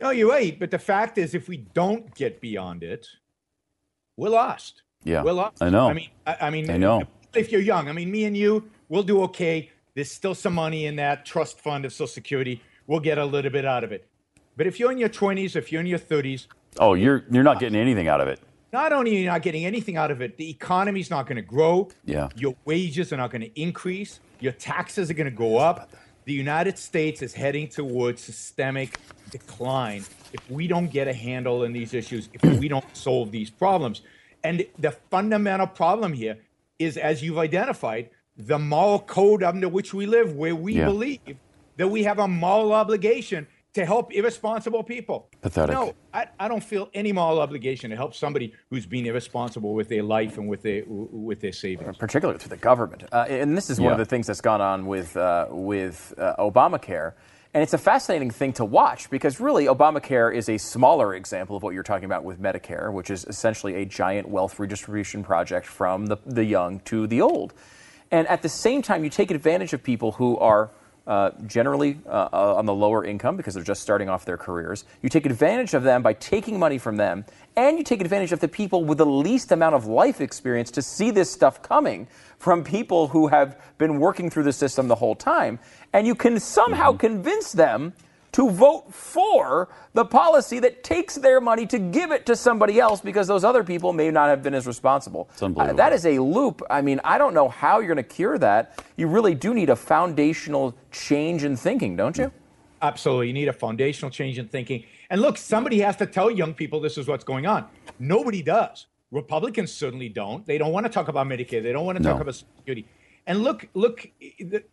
No, you're right. But the fact is, if we don't get beyond it, we're lost. Yeah, we're lost. I know. I mean, I, I mean, I know. If you're young, I mean, me and you, we'll do okay. There's still some money in that trust fund of Social Security. We'll get a little bit out of it. But if you're in your 20s, if you're in your 30s, Oh, you're, you're not getting anything out of it. not only are you not getting anything out of it, the economy's not going to grow. Yeah. Your wages are not going to increase. Your taxes are going to go up. The United States is heading towards systemic decline if we don't get a handle on these issues, if we don't solve these problems. And the fundamental problem here is, as you've identified, the moral code under which we live, where we Yeah. believe that we have a moral obligation to help irresponsible people. Pathetic. No, I, I don't feel any moral obligation to help somebody who's being irresponsible with their life and with their with their savings. particularly to the government. Uh, and this is one of the things that's gone on with uh, with uh, Obamacare. And it's a fascinating thing to watch because really Obamacare is a smaller example of what you're talking about with Medicare, which is essentially a giant wealth redistribution project from the, the young to the old. And at the same time, you take advantage of people who are uh, generally uh, uh, on the lower income because they're just starting off their careers. You take advantage of them by taking money from them, and you take advantage of the people with the least amount of life experience to see this stuff coming from people who have been working through the system the whole time. And you can somehow convince them to vote for the policy that takes their money to give it to somebody else because those other people may not have been as responsible. unbelievable. Uh, that is a loop. I mean, I don't know how you're going to cure that. You really do need a foundational change in thinking, don't you? Absolutely. You need a foundational change in thinking. And look, somebody has to tell young people this is what's going on. Nobody does. Republicans certainly don't. They don't want to talk about Medicare. They don't want to talk about Social security. And look, look, the,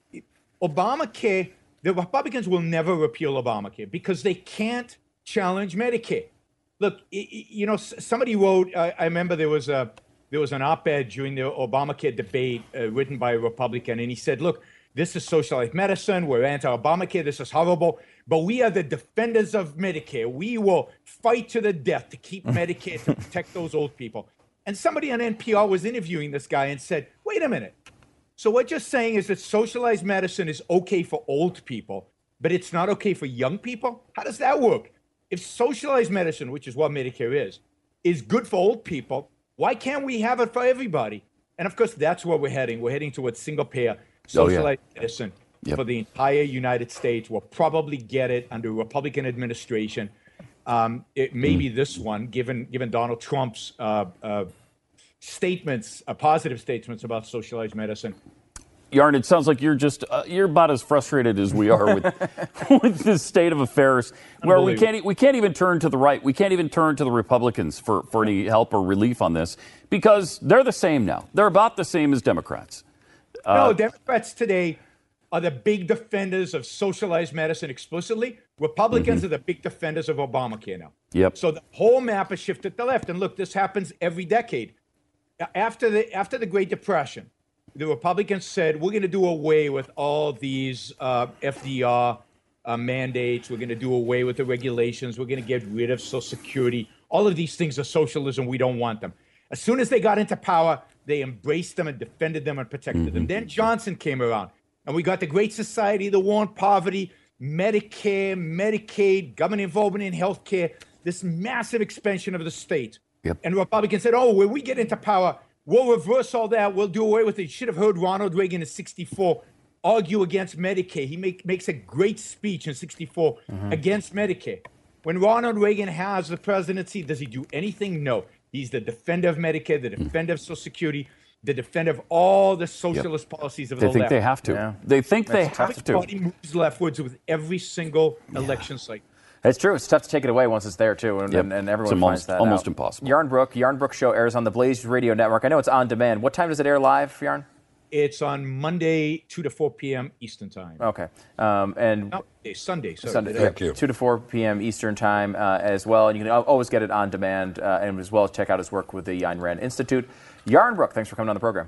Obamacare, the Republicans will never repeal Obamacare because they can't challenge Medicare. Look, you know, somebody wrote. I, I remember there was a there was an op-ed during the Obamacare debate uh, written by a Republican, and he said, "Look, this is socialized medicine. We're anti-Obamacare. This is horrible, but we are the defenders of Medicare. We will fight to the death to keep Medicare to protect those old people." And somebody on NPR was interviewing this guy and said, "Wait a minute. So what you're saying is that socialized medicine is okay for old people, but it's not okay for young people? How does that work? If socialized medicine, which is what Medicare is, is good for old people, why can't we have it for everybody? And of course, that's where we're heading. We're heading towards single payer Oh, yeah. socialized medicine Yep. for the entire United States. We'll probably get it under a Republican administration. Um, it may be this one, given given Donald Trump's uh, uh, statements, uh, positive statements about socialized medicine. Yaron, it sounds like you're just uh, you're about as frustrated as we are with with this state of affairs, where we can't we can't even turn to the right, we can't even turn to the Republicans for for any help or relief on this because they're the same now. They're about the same as Democrats. Uh, no, Democrats today are the big defenders of socialized medicine explicitly. Republicans are the big defenders of Obamacare now. Yep. So the whole map has shifted to the left. And look, this happens every decade. After the after the Great Depression, the Republicans said we're going to do away with all these uh, FDR uh, mandates. We're going to do away with the regulations. We're going to get rid of Social Security. All of these things are socialism. We don't want them. As soon as they got into power, they embraced them and defended them and protected them. Then Johnson came around, and we got the Great Society, the war on poverty, Medicare, Medicaid, government involvement in healthcare, this massive expansion of the state. Yep. And Republicans said, oh, when we get into power, we'll reverse all that. We'll do away with it. You should have heard Ronald Reagan in 64 argue against Medicare. He make, makes a great speech in 64 mm-hmm. against Medicare. When Ronald Reagan has the presidency, does he do anything? No. He's the defender of Medicare, the mm. defender of Social Security, the defender of all the socialist policies of They the think left. they think they have to. They think they have to. Everybody moves leftwards with every single election cycle. It's true. It's tough to take it away once it's there too, and, Yep. and, and It's everyone almost- finds that almost out. impossible. Yaron Brook, Yaron Brook show airs on the Blaze Radio Network. I know it's on demand. What time does it air live, Yaron? It's on Monday, 2 to 4 p.m. Eastern Time. Okay, um, and No, Sunday. Sorry. Sunday, Thank yeah, two to four p.m. Eastern time uh, as well. And you can always get it on demand, uh, and as well as check out his work with the Ayn Rand Institute. Yaron Brook, thanks for coming on the program.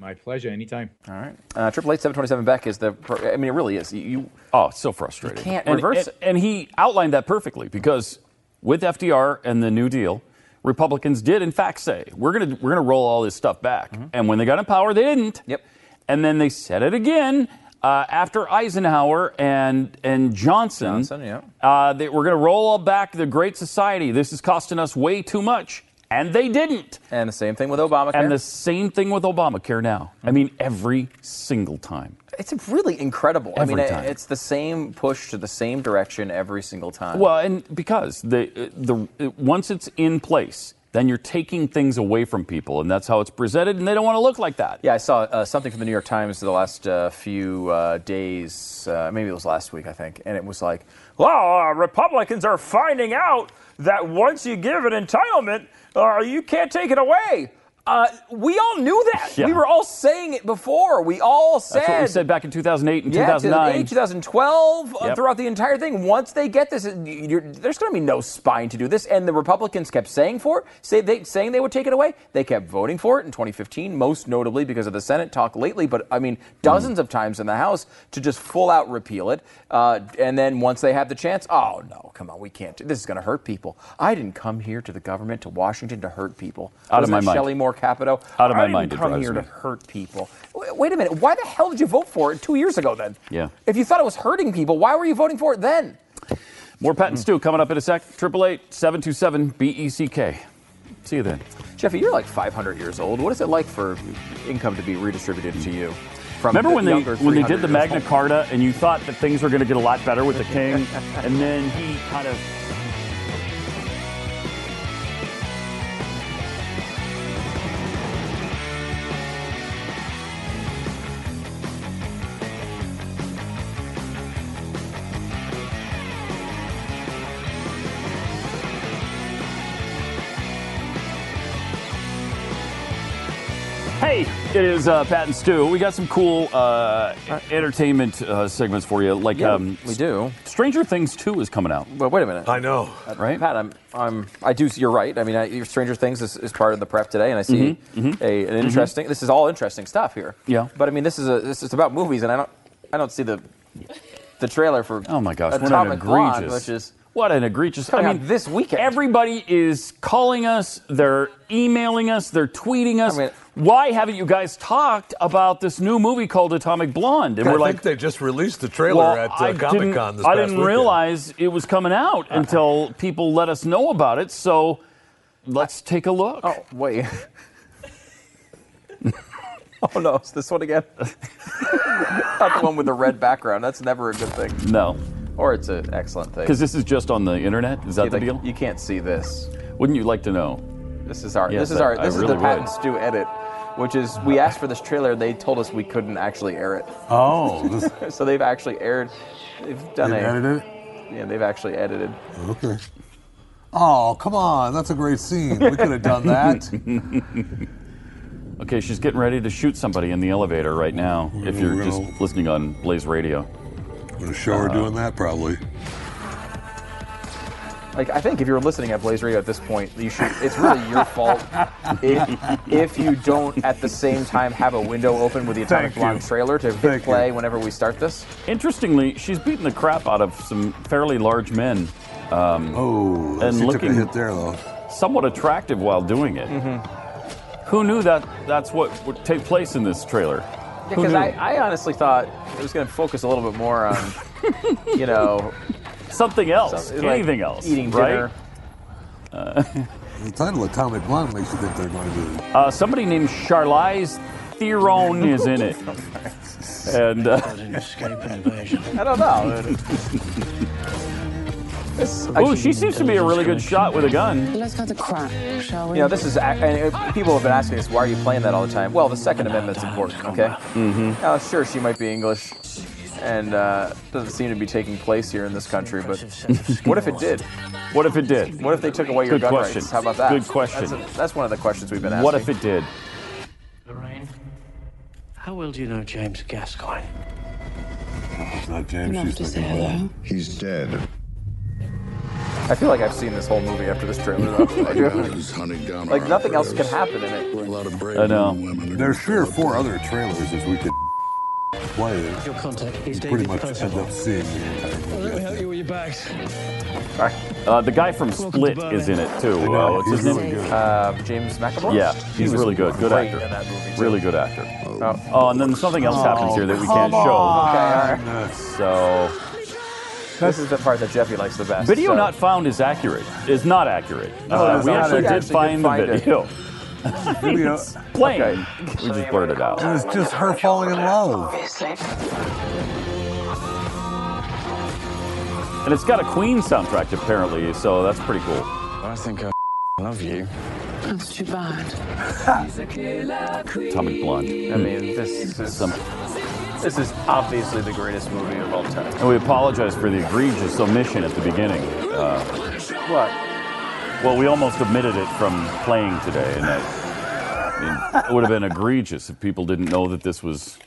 My pleasure. Anytime. All right, uh, triple eight seven twenty seven Beck is the. I mean, it really is. You, you Oh, it's so frustrating. You can't and, reverse and, and he outlined that perfectly because with FDR and the New Deal, Republicans did in fact say we're going to we're going to roll all this stuff back. And when they got in power, they didn't. Mm-hmm. Yep. And then they said it again uh, after Eisenhower and and Johnson. Johnson, yeah. Uh, they were going to roll all back the Great Society. This is costing us way too much, and they didn't. and the same thing with Obamacare. And the same thing with Obamacare now. I mean, every single time. it's really incredible. Every I mean, time. it's the same push to the same direction every single time. Well, and because the the once it's in place, then you're taking things away from people, and that's how it's presented, and they don't want to look like that. Yeah, I saw uh, something from the New York Times the last uh, few uh, days. Uh, maybe it was last week, I think, and it was like, Well, uh, Republicans are finding out that once you give an entitlement, uh, you can't take it away. Uh, "We all knew that. Yeah. We were all saying it before. We all said." That's what we said back in 2008 and Yeah, 2009. 2008, 2012, uh, throughout the entire thing. Once they get this, you're, there's going to be no spine to do this. And the Republicans kept saying for it, say they, saying they would take it away. They kept voting for it in 2015, most notably because of the Senate talk lately. But I mean, dozens of times in the House to just full out repeal it. Uh, and then once they have the chance, oh no, come on, we can't. This is going to hurt people. I didn't come here to the government to Washington to hurt people. Out of Wasn't my mind. Shelley Moore Capito. Out of my mind, it come here me. to hurt people. Wait, a minute. Why the hell did you vote for it two years ago then? Yeah. If you thought it was hurting people, why were you voting for it then? More Pat and Stu coming up in a sec. Triple eight seven two seven B E C K. See you then. Jeffy, you're like 500 years old. What is it like for income to be redistributed to you? From Remember the when they when they did the Magna? Carta and you thought that things were going to get a lot better with the king, and then he kind of it is uh, Pat and Stu. We got some cool uh, entertainment uh, segments for you. Like Yeah, um, we do. Stranger Things Two is coming out. But wait a minute. I know. Right? Pat, I'm, I'm, I do. You're right. I mean, I, Stranger Things is, is part of the prep today, and I see A, an interesting. This is all interesting stuff here. Mm-hmm. Yeah. But I mean, this is a this is about movies, and I don't I don't see the the trailer for Oh my gosh, what an Atomic Blonde, egregious! which is what an egregious! coming I out mean, this weekend. everybody is calling us, they're emailing us, they're tweeting us. I mean- Why haven't you guys talked about this new movie called Atomic Blonde? And I we're think like, they just released the trailer well, at I uh, Comic Con didn't, this I past didn't weekend. realize it was coming out until people let us know about it. So let's take a look. Oh wait. oh no, it's this one again. Not the one with the red background. That's never a good thing. No, Or it's an excellent thing. because this is just on the internet. Is that You, the like, deal? you can't see this. Wouldn't you like to know? This is our. Yes, this is our. I This is really the Pat would. and Stu edit, which is we uh-huh. asked for this trailer. They told us we couldn't actually air it, Oh, this, so they've actually aired. They've done they've a. edited? Yeah, they've actually edited. Okay. Oh, come on. That's a great scene. We could have done that. Okay, she's getting ready to shoot somebody in the elevator right now. If you're just listening on Blaze Radio. I'm going to show her doing that probably. Like I think if you're listening at Blaze Radio at this point, you should. It's really your fault if, if you don't at the same time have a window open with the Atomic Thank you. Blonde trailer to hit play whenever we start this. Interestingly, she's beating the crap out of some fairly large men. Um, oh, and she took a looking hit there, though. somewhat attractive while doing it. Who knew that that's what would take place in this trailer? Who Because? I, I honestly thought it was going to focus a little bit more on, you know, something else, something like anything else, eating right? dinner. Uh, The title of Atomic Blonde makes you think they're going to be. uh, somebody named Charlize Theron is in it, and uh, I don't know. Oh, she seems to be a really good shot with a gun. Let's cut the crap, shall we? You know, this is, and uh, people have been asking us, why are you playing that all the time? Well, the Second Amendment's important, okay? Mm-hmm. Now, sure, she might be English and uh, doesn't seem to be taking place here in this country, but what if it did? What if it did? What if they took away your Good gun question. rights? How about that? Good question. That's, a- that's one of the questions we've been asking. What if it did? Lorraine, how well do you know James Gascoigne? It's not James. Enough to say hello. He's dead. I feel like I've seen this whole movie after this trailer, though. I do. He's hunting down Like, nothing else can happen in it. A lot of brave I know. women. There's three or four other trailers as we could play it. Your contact is You pretty much end up seeing the entire movie. Let me help you with your bags. Uh, the guy from Split is in it too. Uh, what's his He's name? really good. Uh, James McAvoy? Yeah, he's was really good. Good actor. in that movie, too. Really good actor. Oh. Oh, and then something else happens here that we can't show. on. Okay, all right. So, This is the part that Jeffy likes the best. video so- not found is accurate. Is not accurate. No, Uh, we not. actually did actually find did the video. Video. It's plain. Okay. We just blurred it out. It was just her falling in love. And it's got a Queen soundtrack apparently, so that's pretty cool. I think I love you. That's too bad. Atomic Blonde. I mean, this is Some, this is obviously the greatest movie of all time. and we apologize for the egregious omission at the beginning. Uh, What? well, we almost omitted it from playing today, and that, I mean, it would have been egregious if people didn't know that this was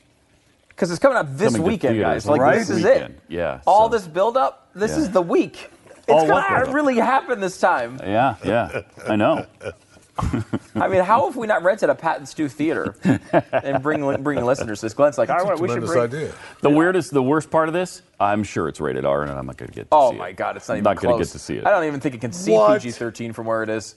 Because it's coming up this Coming weekend, theaters, guys. Like right? this is Weekend, it. yeah, All so- this build up. This Yeah. is the week. It's All what gonna really happen this time. Yeah, yeah, I know. I mean, how have we not rented a Pat and Stu theater and bring bring listeners to this? Glenn's like, I That's a want, we should bring. idea. The weirdest, the worst part of this, I'm sure it's rated R, and I'm not going to get. To oh see it. Oh my it. God, it's not I'm even not going to get to see it. I don't even think it can see PG-13 from where it is.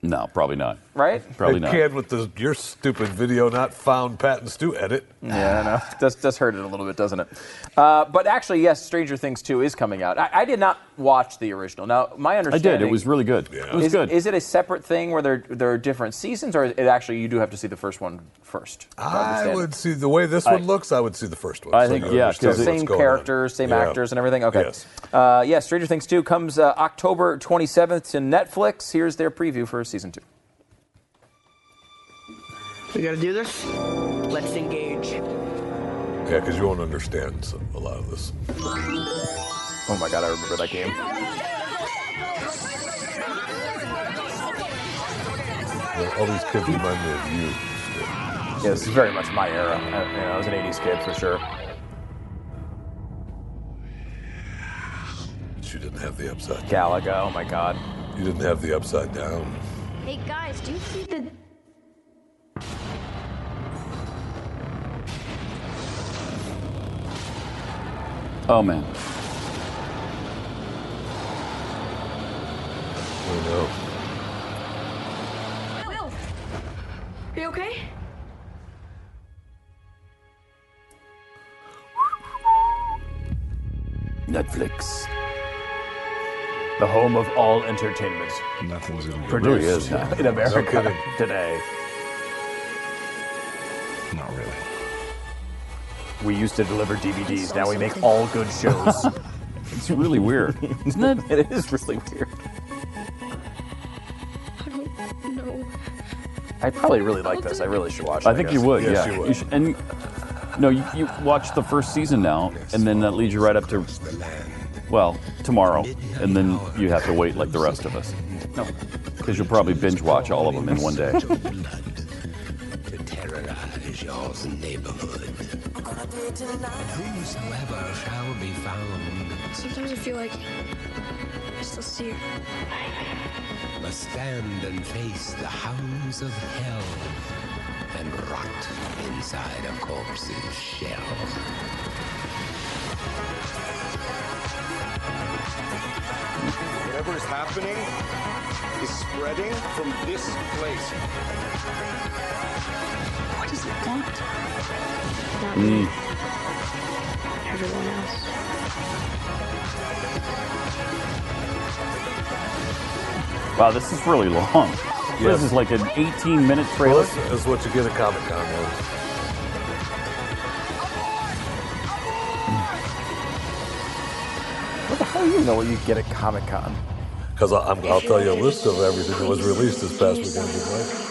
No, probably not. Right? Probably it not. can with the, your stupid video not found patents and Stu edit. Yeah, I know. Does does hurt it a little bit, doesn't it? Uh, but actually, yes, Stranger Things 2 is coming out. I, I did not watch the original. Now, my understanding. I did. It was really good. It was is, good. Is it a separate thing where there there are different seasons, or it actually you do have to see the first one first? to I would see the way this I- one looks. I would see the first one. I so think, you yeah, understand 'cause it- same going on. characters, same Yeah. actors, and everything. Okay. Yes. Uh, yeah, Stranger Things 2 comes uh, October 27th to Netflix. Here's their preview for season two. We gotta do this? Let's engage. Yeah, because you won't understand some, a lot of this. Oh my god, I remember that game. All these kids remind me of you. Yeah, this is very much my era. I, you know, I was an 80s kid for sure. But you didn't have the upside down. Galaga, oh my god. You didn't have the upside down. Hey guys, do you see the oh man. I know. Will? Are you okay? Netflix. The home of all entertainment. Nothing's gonna It really is now. in America No today. Not really. We used to deliver DVDs. Now we make all good shows. It's really weird, isn't it? it is really weird. I don't know. I probably really like this. I really should watch it. I think you would. Yes, yeah. you would. should- and no, you, you watch the first season now, and then that leads you right up to, well, tomorrow, and then you have to wait like the rest of us. No, because you'll probably binge watch all of them in one day. To terrorize your neighborhood. And whosoever shall be found. Sometimes I feel like I Still see her. Must stand and face the hounds of hell and rot inside a corpse's shell. Whatever is happening is spreading from this place. What does it want? Not Mm. Everyone else. Wow, this is really long. This is like an 18 minute Well, trailer. this is what you get at Comic Con. You know what you get at Comic Con? Because I'll tell you a list of everything that was released this past weekend. if you'd like.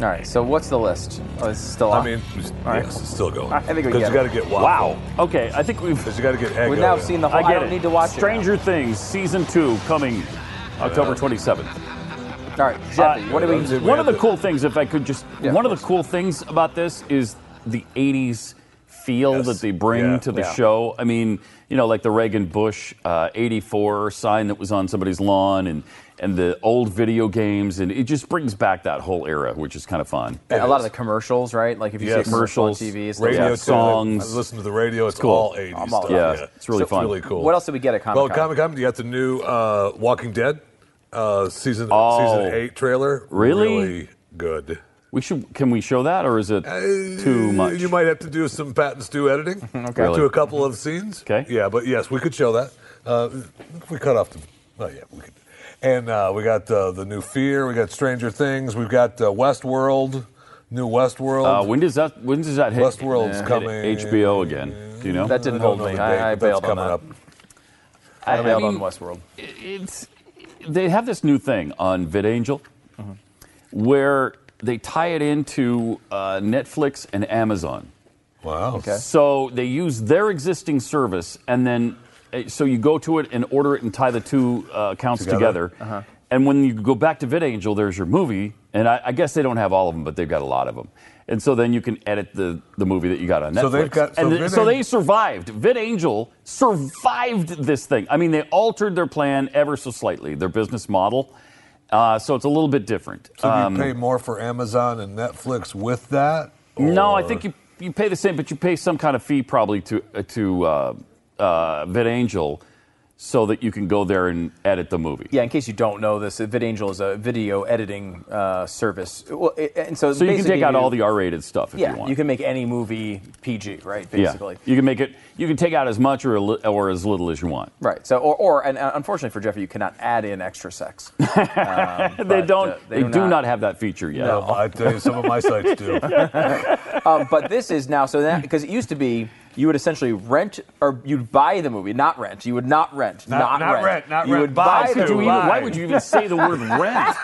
All right, so what's the list? Oh, it's still on. I mean, All right. yes, it's still going. I think we Because you got to get Waffle. Wow. Okay, I think we've. Because you got to get Eggo. We've now in. seen the whole. I I, get don't it. need to watch Stranger Things season two coming October twenty seventh. All right, Jeffy, Uh, what do we? One of the cool things, if I could just, Yeah, one of of the cool things about this is the '80s feel Yes. that they bring Yeah. to the Yeah. show. I mean, you know, like the Reagan Bush uh, '84 sign that was on somebody's lawn, and and the old video games, and it just brings back that whole era, which is kind of fun. a lot of the commercials, right? Like if you Yes. see a commercial on Commercials, TV, it's radio Yeah, songs. I listen to the radio. It's cool. all 80s all stuff. Yeah, Yeah, it's really It's fun. really cool. What else did we get at Comic Con? Well, Con? Comic Con, you got the new uh, Walking Dead uh, season Oh. season eight trailer. Really? Really good. We should. Can we show that, or is it too much? Uh, You might have to do some Pat and Stu editing Okay. to a couple of scenes. Okay. Yeah, but yes, we could show that. Uh, we cut off the. Oh yeah, we could. And uh, we got uh, the new Fear. We got Stranger Things. We've got uh, Westworld. New Westworld. Uh, when does that? When does that hit? Westworld's hit coming. HBO again? Do you know? That didn't hold me. the I- date, I bailed on coming that. up. I, I bailed mean- on Westworld. it's they have this new thing on VidAngel Uh-huh. where they tie it into uh, Netflix and Amazon. Wow. Okay. So they use their existing service, and then uh, so you go to it and order it and tie the two uh, accounts Together. together. Uh-huh. And when you go back to VidAngel, there's your movie, and I, I guess they don't have all of them, but they've got a lot of them. And so then you can edit the, the movie that you got on Netflix. So they've got- so and th- so they survived. VidAngel survived this thing. I mean, they altered their plan ever so slightly, their business model. Uh, so it's a little bit different. So do Um, you pay more for Amazon and Netflix with that? no, I think you, you pay the same, but you pay some kind of fee probably to uh, to uh, uh, VidAngel so that you can go there and edit the movie. Yeah, in case you don't know this, VidAngel is a video editing uh, service. Well, it, and so So you can take out all the R-rated stuff if yeah, you want. You can make any movie PG, right? Basically. Yeah, you can make it. You can take out as much or or as little as you want. Right. So, or, or and uh, unfortunately for Jeffrey, you cannot add in extra sex. Um, they don't. uh, they do not, have that feature yet. No. I tell you, some of my sites do. um, but this is now so that because it used to be you would essentially rent or you'd buy the movie, not rent. You would not rent, Not- not, not rent. rent, not you rent, would buy buy the movie. why would you even say the word rent?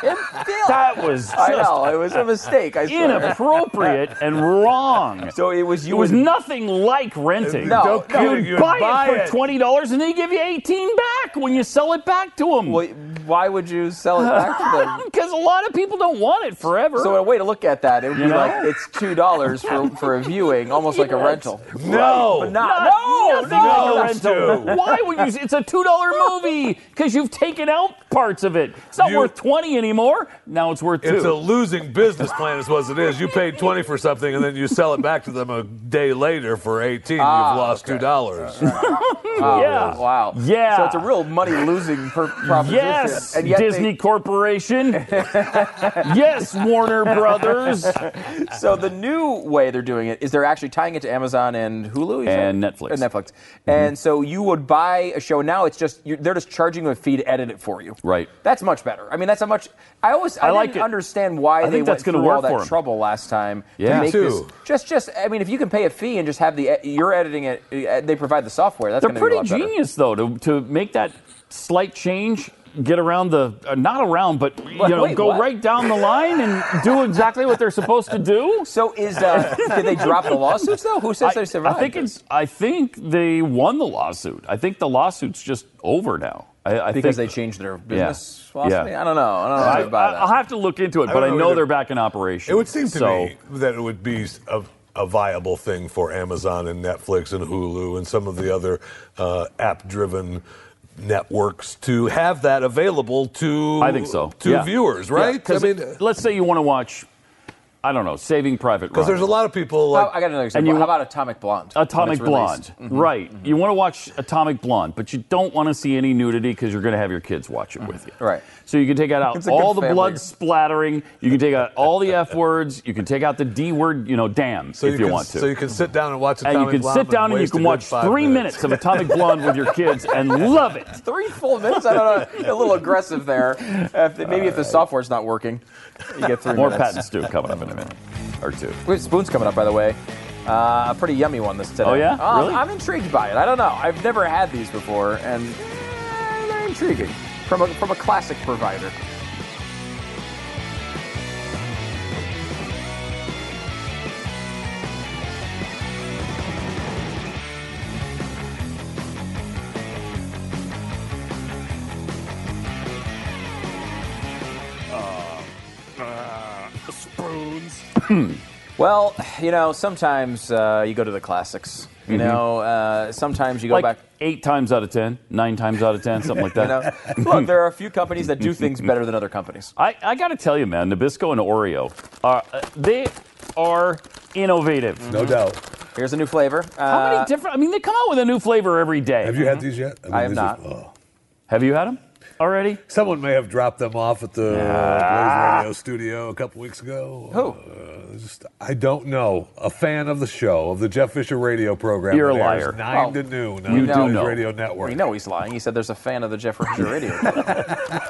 that was just I know it was a mistake. I inappropriate and wrong. So it was you It was would nothing like renting. No, you'd, kidding, you would buy, buy it it. for twenty dollars and they give you eighteen back when you sell it back to them. Well, why would you sell it back to them? Because a lot of people don't want it forever. So a way to look at that, it would You be know? like it's two dollars for, for a viewing, almost like a rental. No. But not, Not- no, nothing no, like a Those rental. two. Why would you? It's a two dollar movie because you've taken out parts of it. It's not You- worth twenty anymore. Now it's worth two. It's a losing business plan, is what it is. You paid twenty for something, and then you sell it back to them a day later for eighteen. Ah, You've lost two dollars. Wow. Yeah. Wow. Yeah. So it's a real money losing per- proposition. Yes, And yet they- Disney Corporation. yes, Warner Brothers so the new way they're doing it is they're actually tying it to Amazon and Hulu you and said? Netflix. And Netflix. And so you would buy a show. Now it's just you they're just charging you a fee to edit it for you. Right. That's much better. I mean, that's a much. I always I, I like didn't it. understand why I they think went that's gonna through work all that trouble last time Yeah. to make Me this. too. Just just I mean, if you can pay a fee and just have the you're editing it, uh, they provide the software. That's They're gonna be a pretty lot better. genius, though, to, to make that slight change, get around the, uh, not around, but, you know, wait, go what? right down the line and do exactly what they're supposed to do. So is uh, did they drop the lawsuits though? Who says I, they survived? I think it's. I think they won the lawsuit. I think the lawsuit's just over now. I, I because think, they changed their business Yeah. philosophy. Yeah. I don't know. I don't know. if I, I buy that. will have to look into it, but don't I know know either. they're back in operation. It would seem to so, me that it would be of a viable thing for Amazon and Netflix and Hulu and some of the other uh, app-driven networks to have that available to I think so. to Yeah. viewers, Yeah, right? 'cause let's say you want to watch, I don't know, Saving Private Ryan. Because there's a lot of people like I got another And example. you How about Atomic Blonde? Atomic it's released? Blonde, Mhm. right? You want to watch Atomic Blonde, but you don't want to see any nudity because you're going to have your kids watch it with you. Right. So you can take out all the family. blood splattering. You can take out all the f words. You can take out the d word. You know, damn, so if you, can, want to. So you can sit down and watch Atomic Blonde. and you can Blonde sit down and you can watch three minutes. minutes of Atomic Blonde with your kids and love it. Three full minutes? I don't know. A little aggressive there. If the- maybe if the software's not working, you get three More minutes. Pat and Stu coming up in a minute or two. Wait, Spoon's coming up, by the way. Uh, a pretty yummy one this today. Oh, yeah? Um, Really? I'm intrigued by it. I don't know. I've never had these before, and eh, they're intriguing from a, from a classic provider. Well, you know, sometimes uh, you go to the classics. You Mhm. know, uh, sometimes you go like back. eight times out of ten, nine times out of ten, something like that. You know, look, there are a few companies that do things better than other companies. I, I got to tell you, man, Nabisco and Oreo, uh, uh, they are innovative. No doubt. Here's a new flavor. How Uh, many different? I mean, they come out with a new flavor every day. Have you had these yet? I have not. Are, oh. Have you had them already? Someone may have dropped them off at the. Blaze Radio studio a couple weeks ago. Who? Uh, just, I don't know. A fan of the show, of the Jeff Fisher radio program. You're a that airs liar. Nine Well, to noon you the know- Blaze. Radio Network. We know he's lying. He said there's a fan of the Jeff Fisher Radio.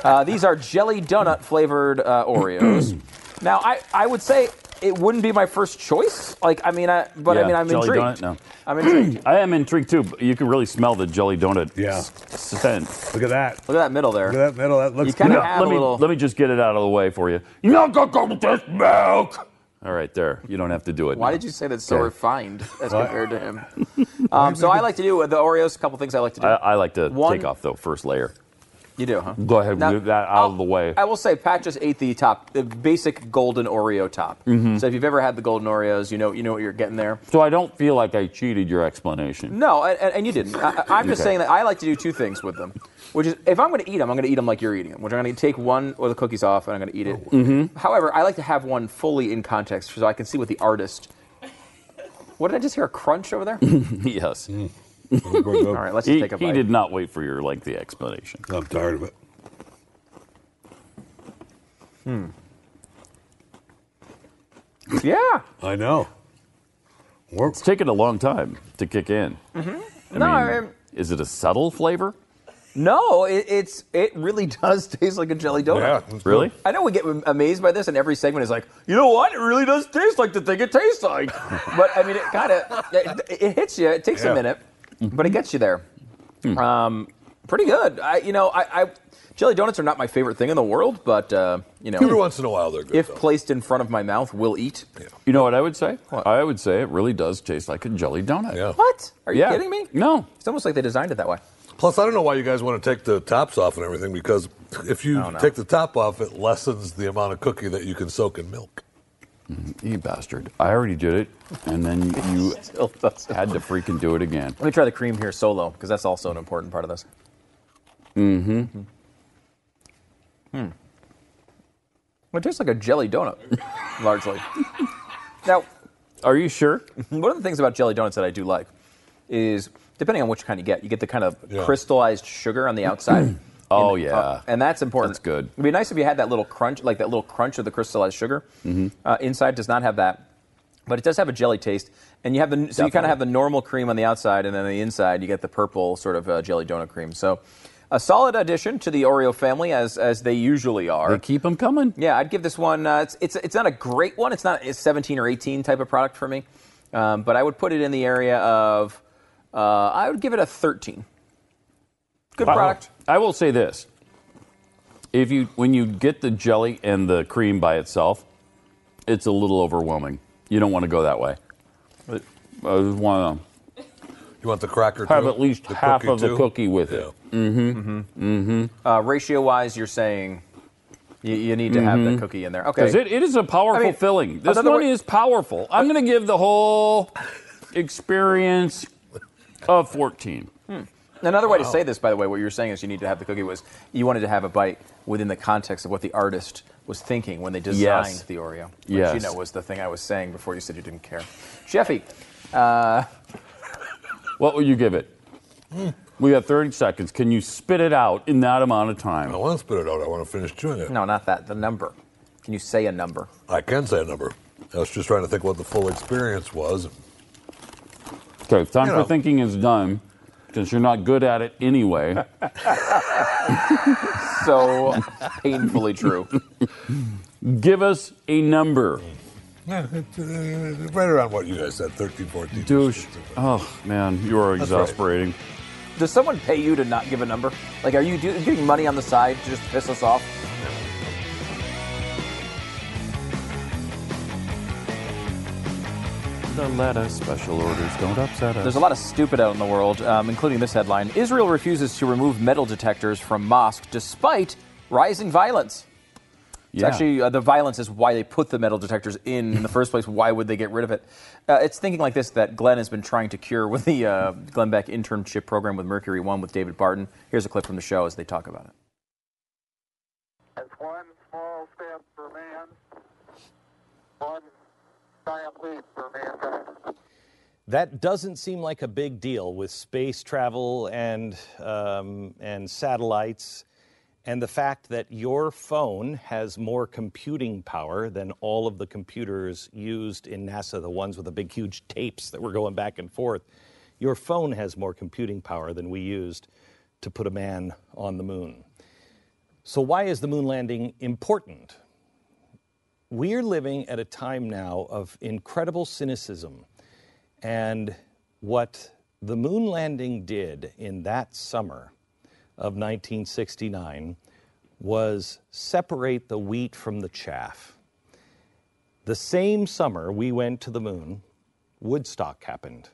uh, these are jelly donut flavored uh, Oreos. now, I, I would say it wouldn't be my first choice. Like, I mean, I, but I mean, I'm jelly intrigued. donut. No, I'm intrigued. I am intrigued too. But you can really smell the jelly donut. Yeah. s- scent. Look at that. Look at that middle there. Look at that middle. That looks You kinda have let a me little. let me just get it out of the way for you. You not gonna go with this milk. All right, there. You don't have to do it. Why now. did you say that so Okay. refined as compared to him? Um, so I like to do with the Oreos. A couple things I like to do. I, I like to One- take off the first layer. You do, huh? Go ahead, Now, move that out of the way. I will say, Pat just ate the top, the basic golden Oreo top. Mhm. So if you've ever had the golden Oreos, you know you know what you're getting there. So I don't feel like I cheated your explanation. No, and, and- and you didn't. I, I'm just Okay. saying that I like to do two things with them, which is if I'm going to eat them, I'm going to eat them like you're eating them. Which I'm going to take one or the cookies off, and I'm going to eat it. Mm-hmm. However, I like to have one fully in context so I can see what the artist. What did I just hear? A crunch over there? yes. All right, let's he, take a bite. he bite. did not wait for your lengthy explanation. I'm tired of it. Hmm. Yeah. I know. It's taken a long time to kick in. Mm-hmm. I no, mean, I mean, is it a subtle flavor? no, it, it's it really does taste like a jelly donut. Yeah, it's Really? I know we get amazed by this, and every segment is like, you know what? It really does taste like the thing it tastes like. but I mean, it kind of it, it hits you. It takes Yeah. a minute, but it gets you there. Um, pretty good. I, you know, I, I jelly donuts are not my favorite thing in the world, but uh, you know, Every once in a while, they're good. if placed in front of my mouth, will eat. You know what I would say? I would say it really does taste like a jelly donut. Yeah. What? Are you Yeah. kidding me? No. It's almost like they designed it that way. Plus, I don't know why you guys want to take the tops off and everything because if you Oh, no. take the top off, it lessens the amount of cookie that you can soak in milk. You bastard. I already did it, and then you had to freaking do it again. Let me try the cream here solo because that's also an important part of this. Mm-hmm. Hmm. Well, it tastes like a jelly donut, largely. now, are you sure? One of the things about jelly donuts that I do like is, depending on which kind you get, you get the kind of Yeah. crystallized sugar on the outside. Oh, And, yeah. uh, and that's important. That's good. It'd be nice if you had that little crunch, like that little crunch of the crystallized sugar. Mm-hmm. Uh, inside does not have that, but it does have a jelly taste. And you have the so you kind of have the normal cream on the outside, and then on the inside you get the purple sort of uh, jelly donut cream. So. A solid addition to the Oreo family, as as they usually are. They keep them coming. Yeah, I'd give this one. Uh, it's, it's it's not a great one. It's not a 17 or 18 type of product for me, um, but I would put it in the area of. Uh, I would give it a 13. Good I- product. I will say this: if you when you get the jelly and the cream by itself, it's a little overwhelming. You don't want to go that way. I just want You want the cracker to have too? at least The half cookie of the cookie with it. Mm-hmm. Mm-hmm. Uh, ratio wise, you're saying You, you need to have the cookie in there. Okay. Because it, it is a powerful I mean, filling. This one way- is powerful. I'm going to give the whole experience a 14. Another way to say this, by the way, what you were saying is you need to have the cookie was you wanted to have a bite within the context of what the artist was thinking when they designed Yes. the Oreo. Which, Yes. you know, was the thing I was saying before you said you didn't care. Jeffy, uh, What will you give it? We have 30 seconds. Can you spit it out in that amount of time? I want to spit it out. I want to finish chewing it. no, not that. The number. Can you say a number? I can say a number. I was just trying to think what the full experience was. Okay, time You for know. thinking is done, since you're not good at it anyway. so painfully true. Give us a number. Yeah, it's, uh, right around what you guys said, 13, 14. Douche. Oh, man, you are That's right. exasperating. Does someone pay you to not give a number? Like, are you do- getting money on the side to just piss us off? The lettuce special orders don't upset us. There's a lot of stupid out in the world, um, including this headline Israel refuses to remove metal detectors from mosque despite rising violence. It's Yeah. actually uh, the violence is why they put the metal detectors in in the first place. Why would they get rid of it? Uh, it's thinking like this that Glenn has been trying to cure with the uh, Glenn Beck internship program with Mercury One with David Barton. Here's a clip from the show as they talk about it. It's one small step for man, one giant leap for mankind. That doesn't seem like a big deal with space travel and um, and satellites, and the fact that your phone has more computing power than all of the computers used in NASA, the ones with the big, huge tapes that were going back and forth. Your phone has more computing power than we used to put a man on the moon. So, why is the moon landing important? We're living at a time now of incredible cynicism. And what the moon landing did in that summer of 1969 was separate the wheat from the chaff. The same summer we went to the moon, Woodstock happened.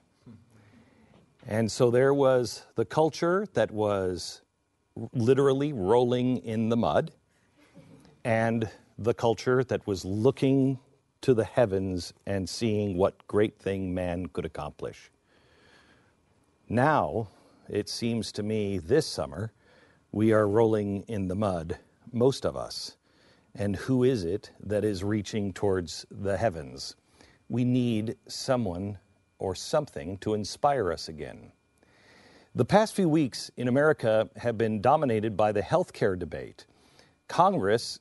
And so there was the culture that was literally rolling in the mud, and the culture that was looking to the heavens and seeing what great thing man could accomplish. Now, it seems to me this summer, we are rolling in the mud, most of us. And who is it that is reaching towards the heavens? We need someone or something to inspire us again. The past few weeks in America have been dominated by the healthcare debate. Congress,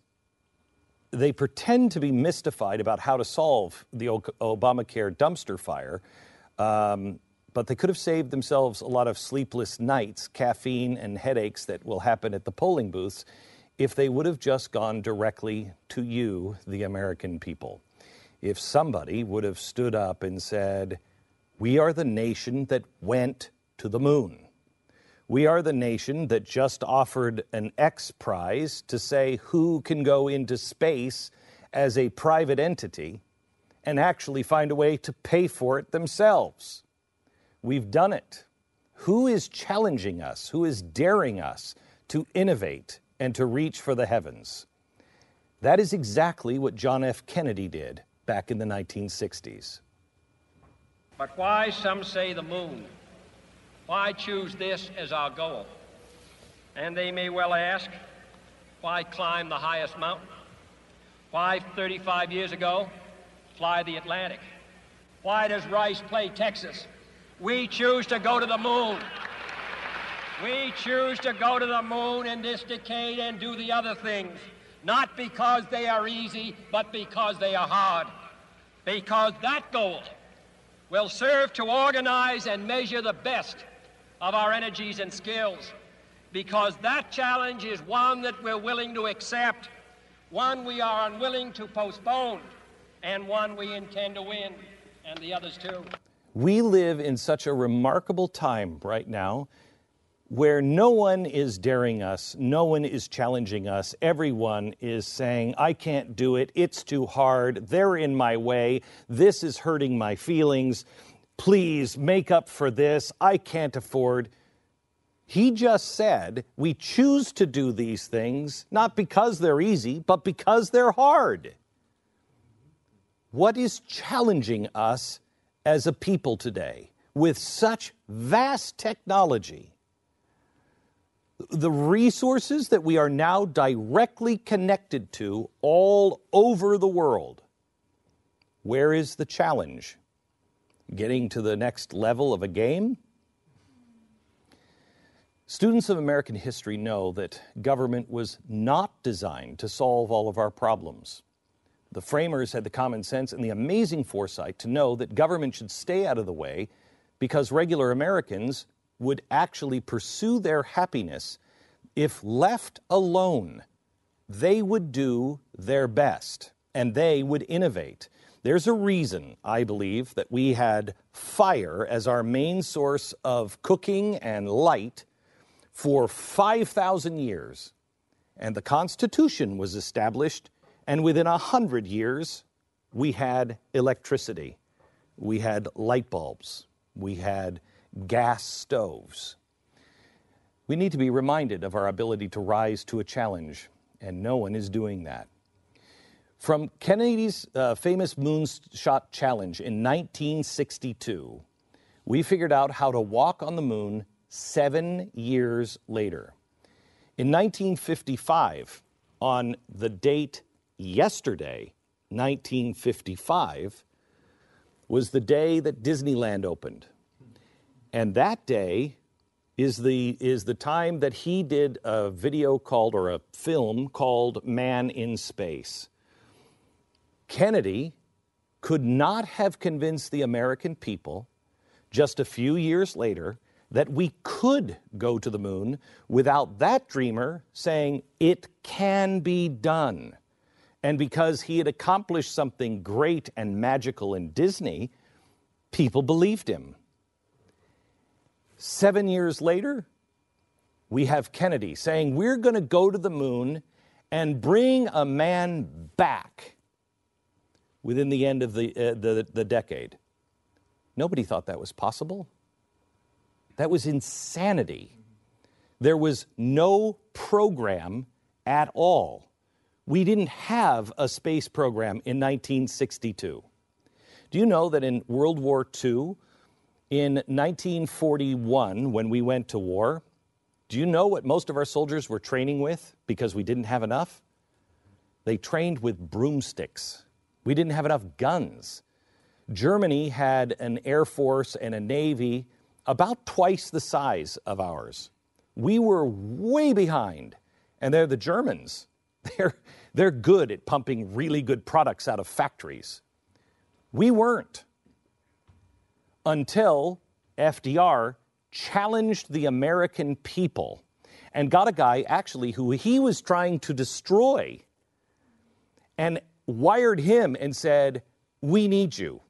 they pretend to be mystified about how to solve the Obamacare dumpster fire, um, but they could have saved themselves a lot of sleepless nights, caffeine, and headaches that will happen at the polling booths if they would have just gone directly to you, the American people. If somebody would have stood up and said, We are the nation that went to the moon. We are the nation that just offered an X prize to say who can go into space as a private entity and actually find a way to pay for it themselves. We've done it. Who is challenging us? Who is daring us to innovate and to reach for the heavens? That is exactly what John F. Kennedy did back in the 1960s. But why, some say, the moon? Why choose this as our goal? And they may well ask, why climb the highest mountain? Why, 35 years ago, fly the Atlantic? Why does Rice play Texas? We choose to go to the moon. We choose to go to the moon in this decade and do the other things, not because they are easy, but because they are hard. Because that goal will serve to organize and measure the best of our energies and skills. Because that challenge is one that we're willing to accept, one we are unwilling to postpone, and one we intend to win, and the others too. We live in such a remarkable time right now where no one is daring us, no one is challenging us. Everyone is saying, I can't do it, it's too hard, they're in my way, this is hurting my feelings. Please make up for this, I can't afford. He just said we choose to do these things not because they're easy, but because they're hard. What is challenging us as a people today with such vast technology? The resources that we are now directly connected to all over the world. Where is the challenge? Getting to the next level of a game? Students of American history know that government was not designed to solve all of our problems. The framers had the common sense and the amazing foresight to know that government should stay out of the way because regular Americans would actually pursue their happiness if left alone. They would do their best and they would innovate. There's a reason, I believe, that we had fire as our main source of cooking and light for 5,000 years. And the Constitution was established, and within a hundred years, we had electricity, we had light bulbs, we had gas stoves. We need to be reminded of our ability to rise to a challenge, and no one is doing that. From Kennedy's uh, famous moonshot challenge in 1962, we figured out how to walk on the moon seven years later. In 1955, on the date yesterday, 1955, was the day that Disneyland opened. And that day is the, is the time that he did a video called, or a film called Man in Space. Kennedy could not have convinced the American people just a few years later that we could go to the moon without that dreamer saying it can be done. And because he had accomplished something great and magical in Disney, people believed him. Seven years later, we have Kennedy saying, We're going to go to the moon and bring a man back within the end of the, uh, the, the decade. Nobody thought that was possible. That was insanity. There was no program at all. We didn't have a space program in 1962. Do you know that in World War II, in 1941, when we went to war, do you know what most of our soldiers were training with because we didn't have enough? They trained with broomsticks. We didn't have enough guns. Germany had an air force and a navy about twice the size of ours. We were way behind, and they're the Germans. They're, they're good at pumping really good products out of factories. We weren't until FDR challenged the American people and got a guy actually who he was trying to destroy and wired him and said, We need you.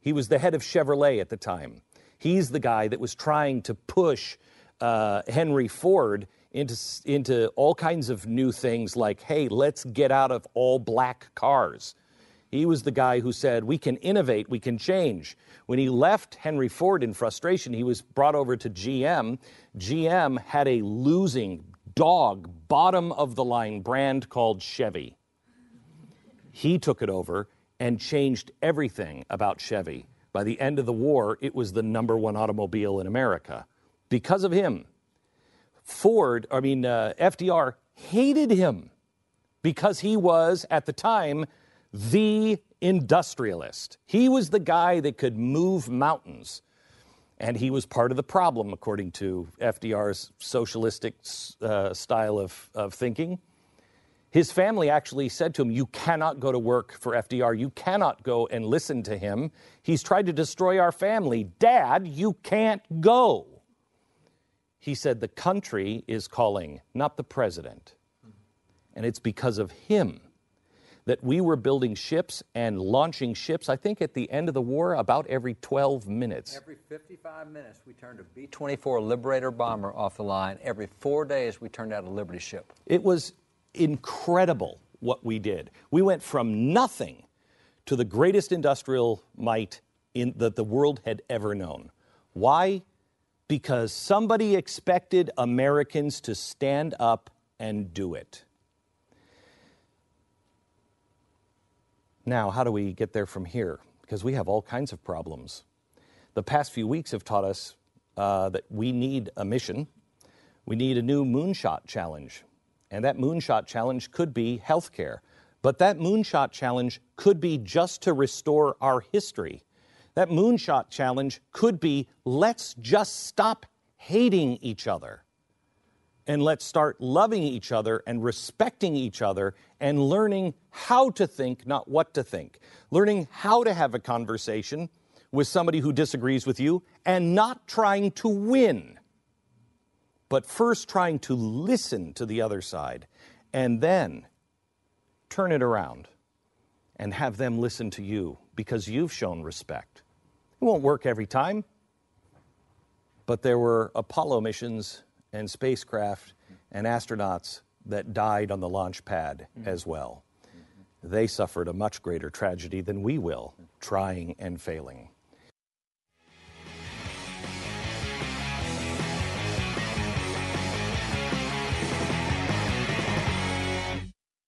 He was the head of Chevrolet at the time. He's the guy that was trying to push uh, Henry Ford into, into all kinds of new things like, hey, let's get out of all black cars. He was the guy who said, we can innovate, we can change. When he left Henry Ford in frustration, he was brought over to GM. GM had a losing dog, bottom of the line brand called Chevy. He took it over and changed everything about Chevy. By the end of the war, it was the number one automobile in America because of him. Ford, I mean, uh, FDR hated him because he was, at the time, the industrialist. He was the guy that could move mountains. And he was part of the problem, according to FDR's socialistic uh, style of, of thinking. His family actually said to him, You cannot go to work for FDR. You cannot go and listen to him. He's tried to destroy our family. Dad, you can't go. He said, The country is calling, not the president. And it's because of him that we were building ships and launching ships, I think at the end of the war, about every 12 minutes. Every 55 minutes, we turned a B 24 Liberator bomber off the line. Every four days, we turned out a Liberty ship. It was incredible what we did. We went from nothing to the greatest industrial might in, that the world had ever known. Why? because somebody expected Americans to stand up and do it. Now, how do we get there from here? Because we have all kinds of problems. The past few weeks have taught us uh, that we need a mission. We need a new moonshot challenge. And that moonshot challenge could be healthcare. But that moonshot challenge could be just to restore our history. That moonshot challenge could be let's just stop hating each other and let's start loving each other and respecting each other and learning how to think, not what to think. Learning how to have a conversation with somebody who disagrees with you and not trying to win, but first trying to listen to the other side and then turn it around and have them listen to you because you've shown respect. It won't work every time, but there were Apollo missions and spacecraft and astronauts that died on the launch pad mm-hmm. as well. They suffered a much greater tragedy than we will, trying and failing.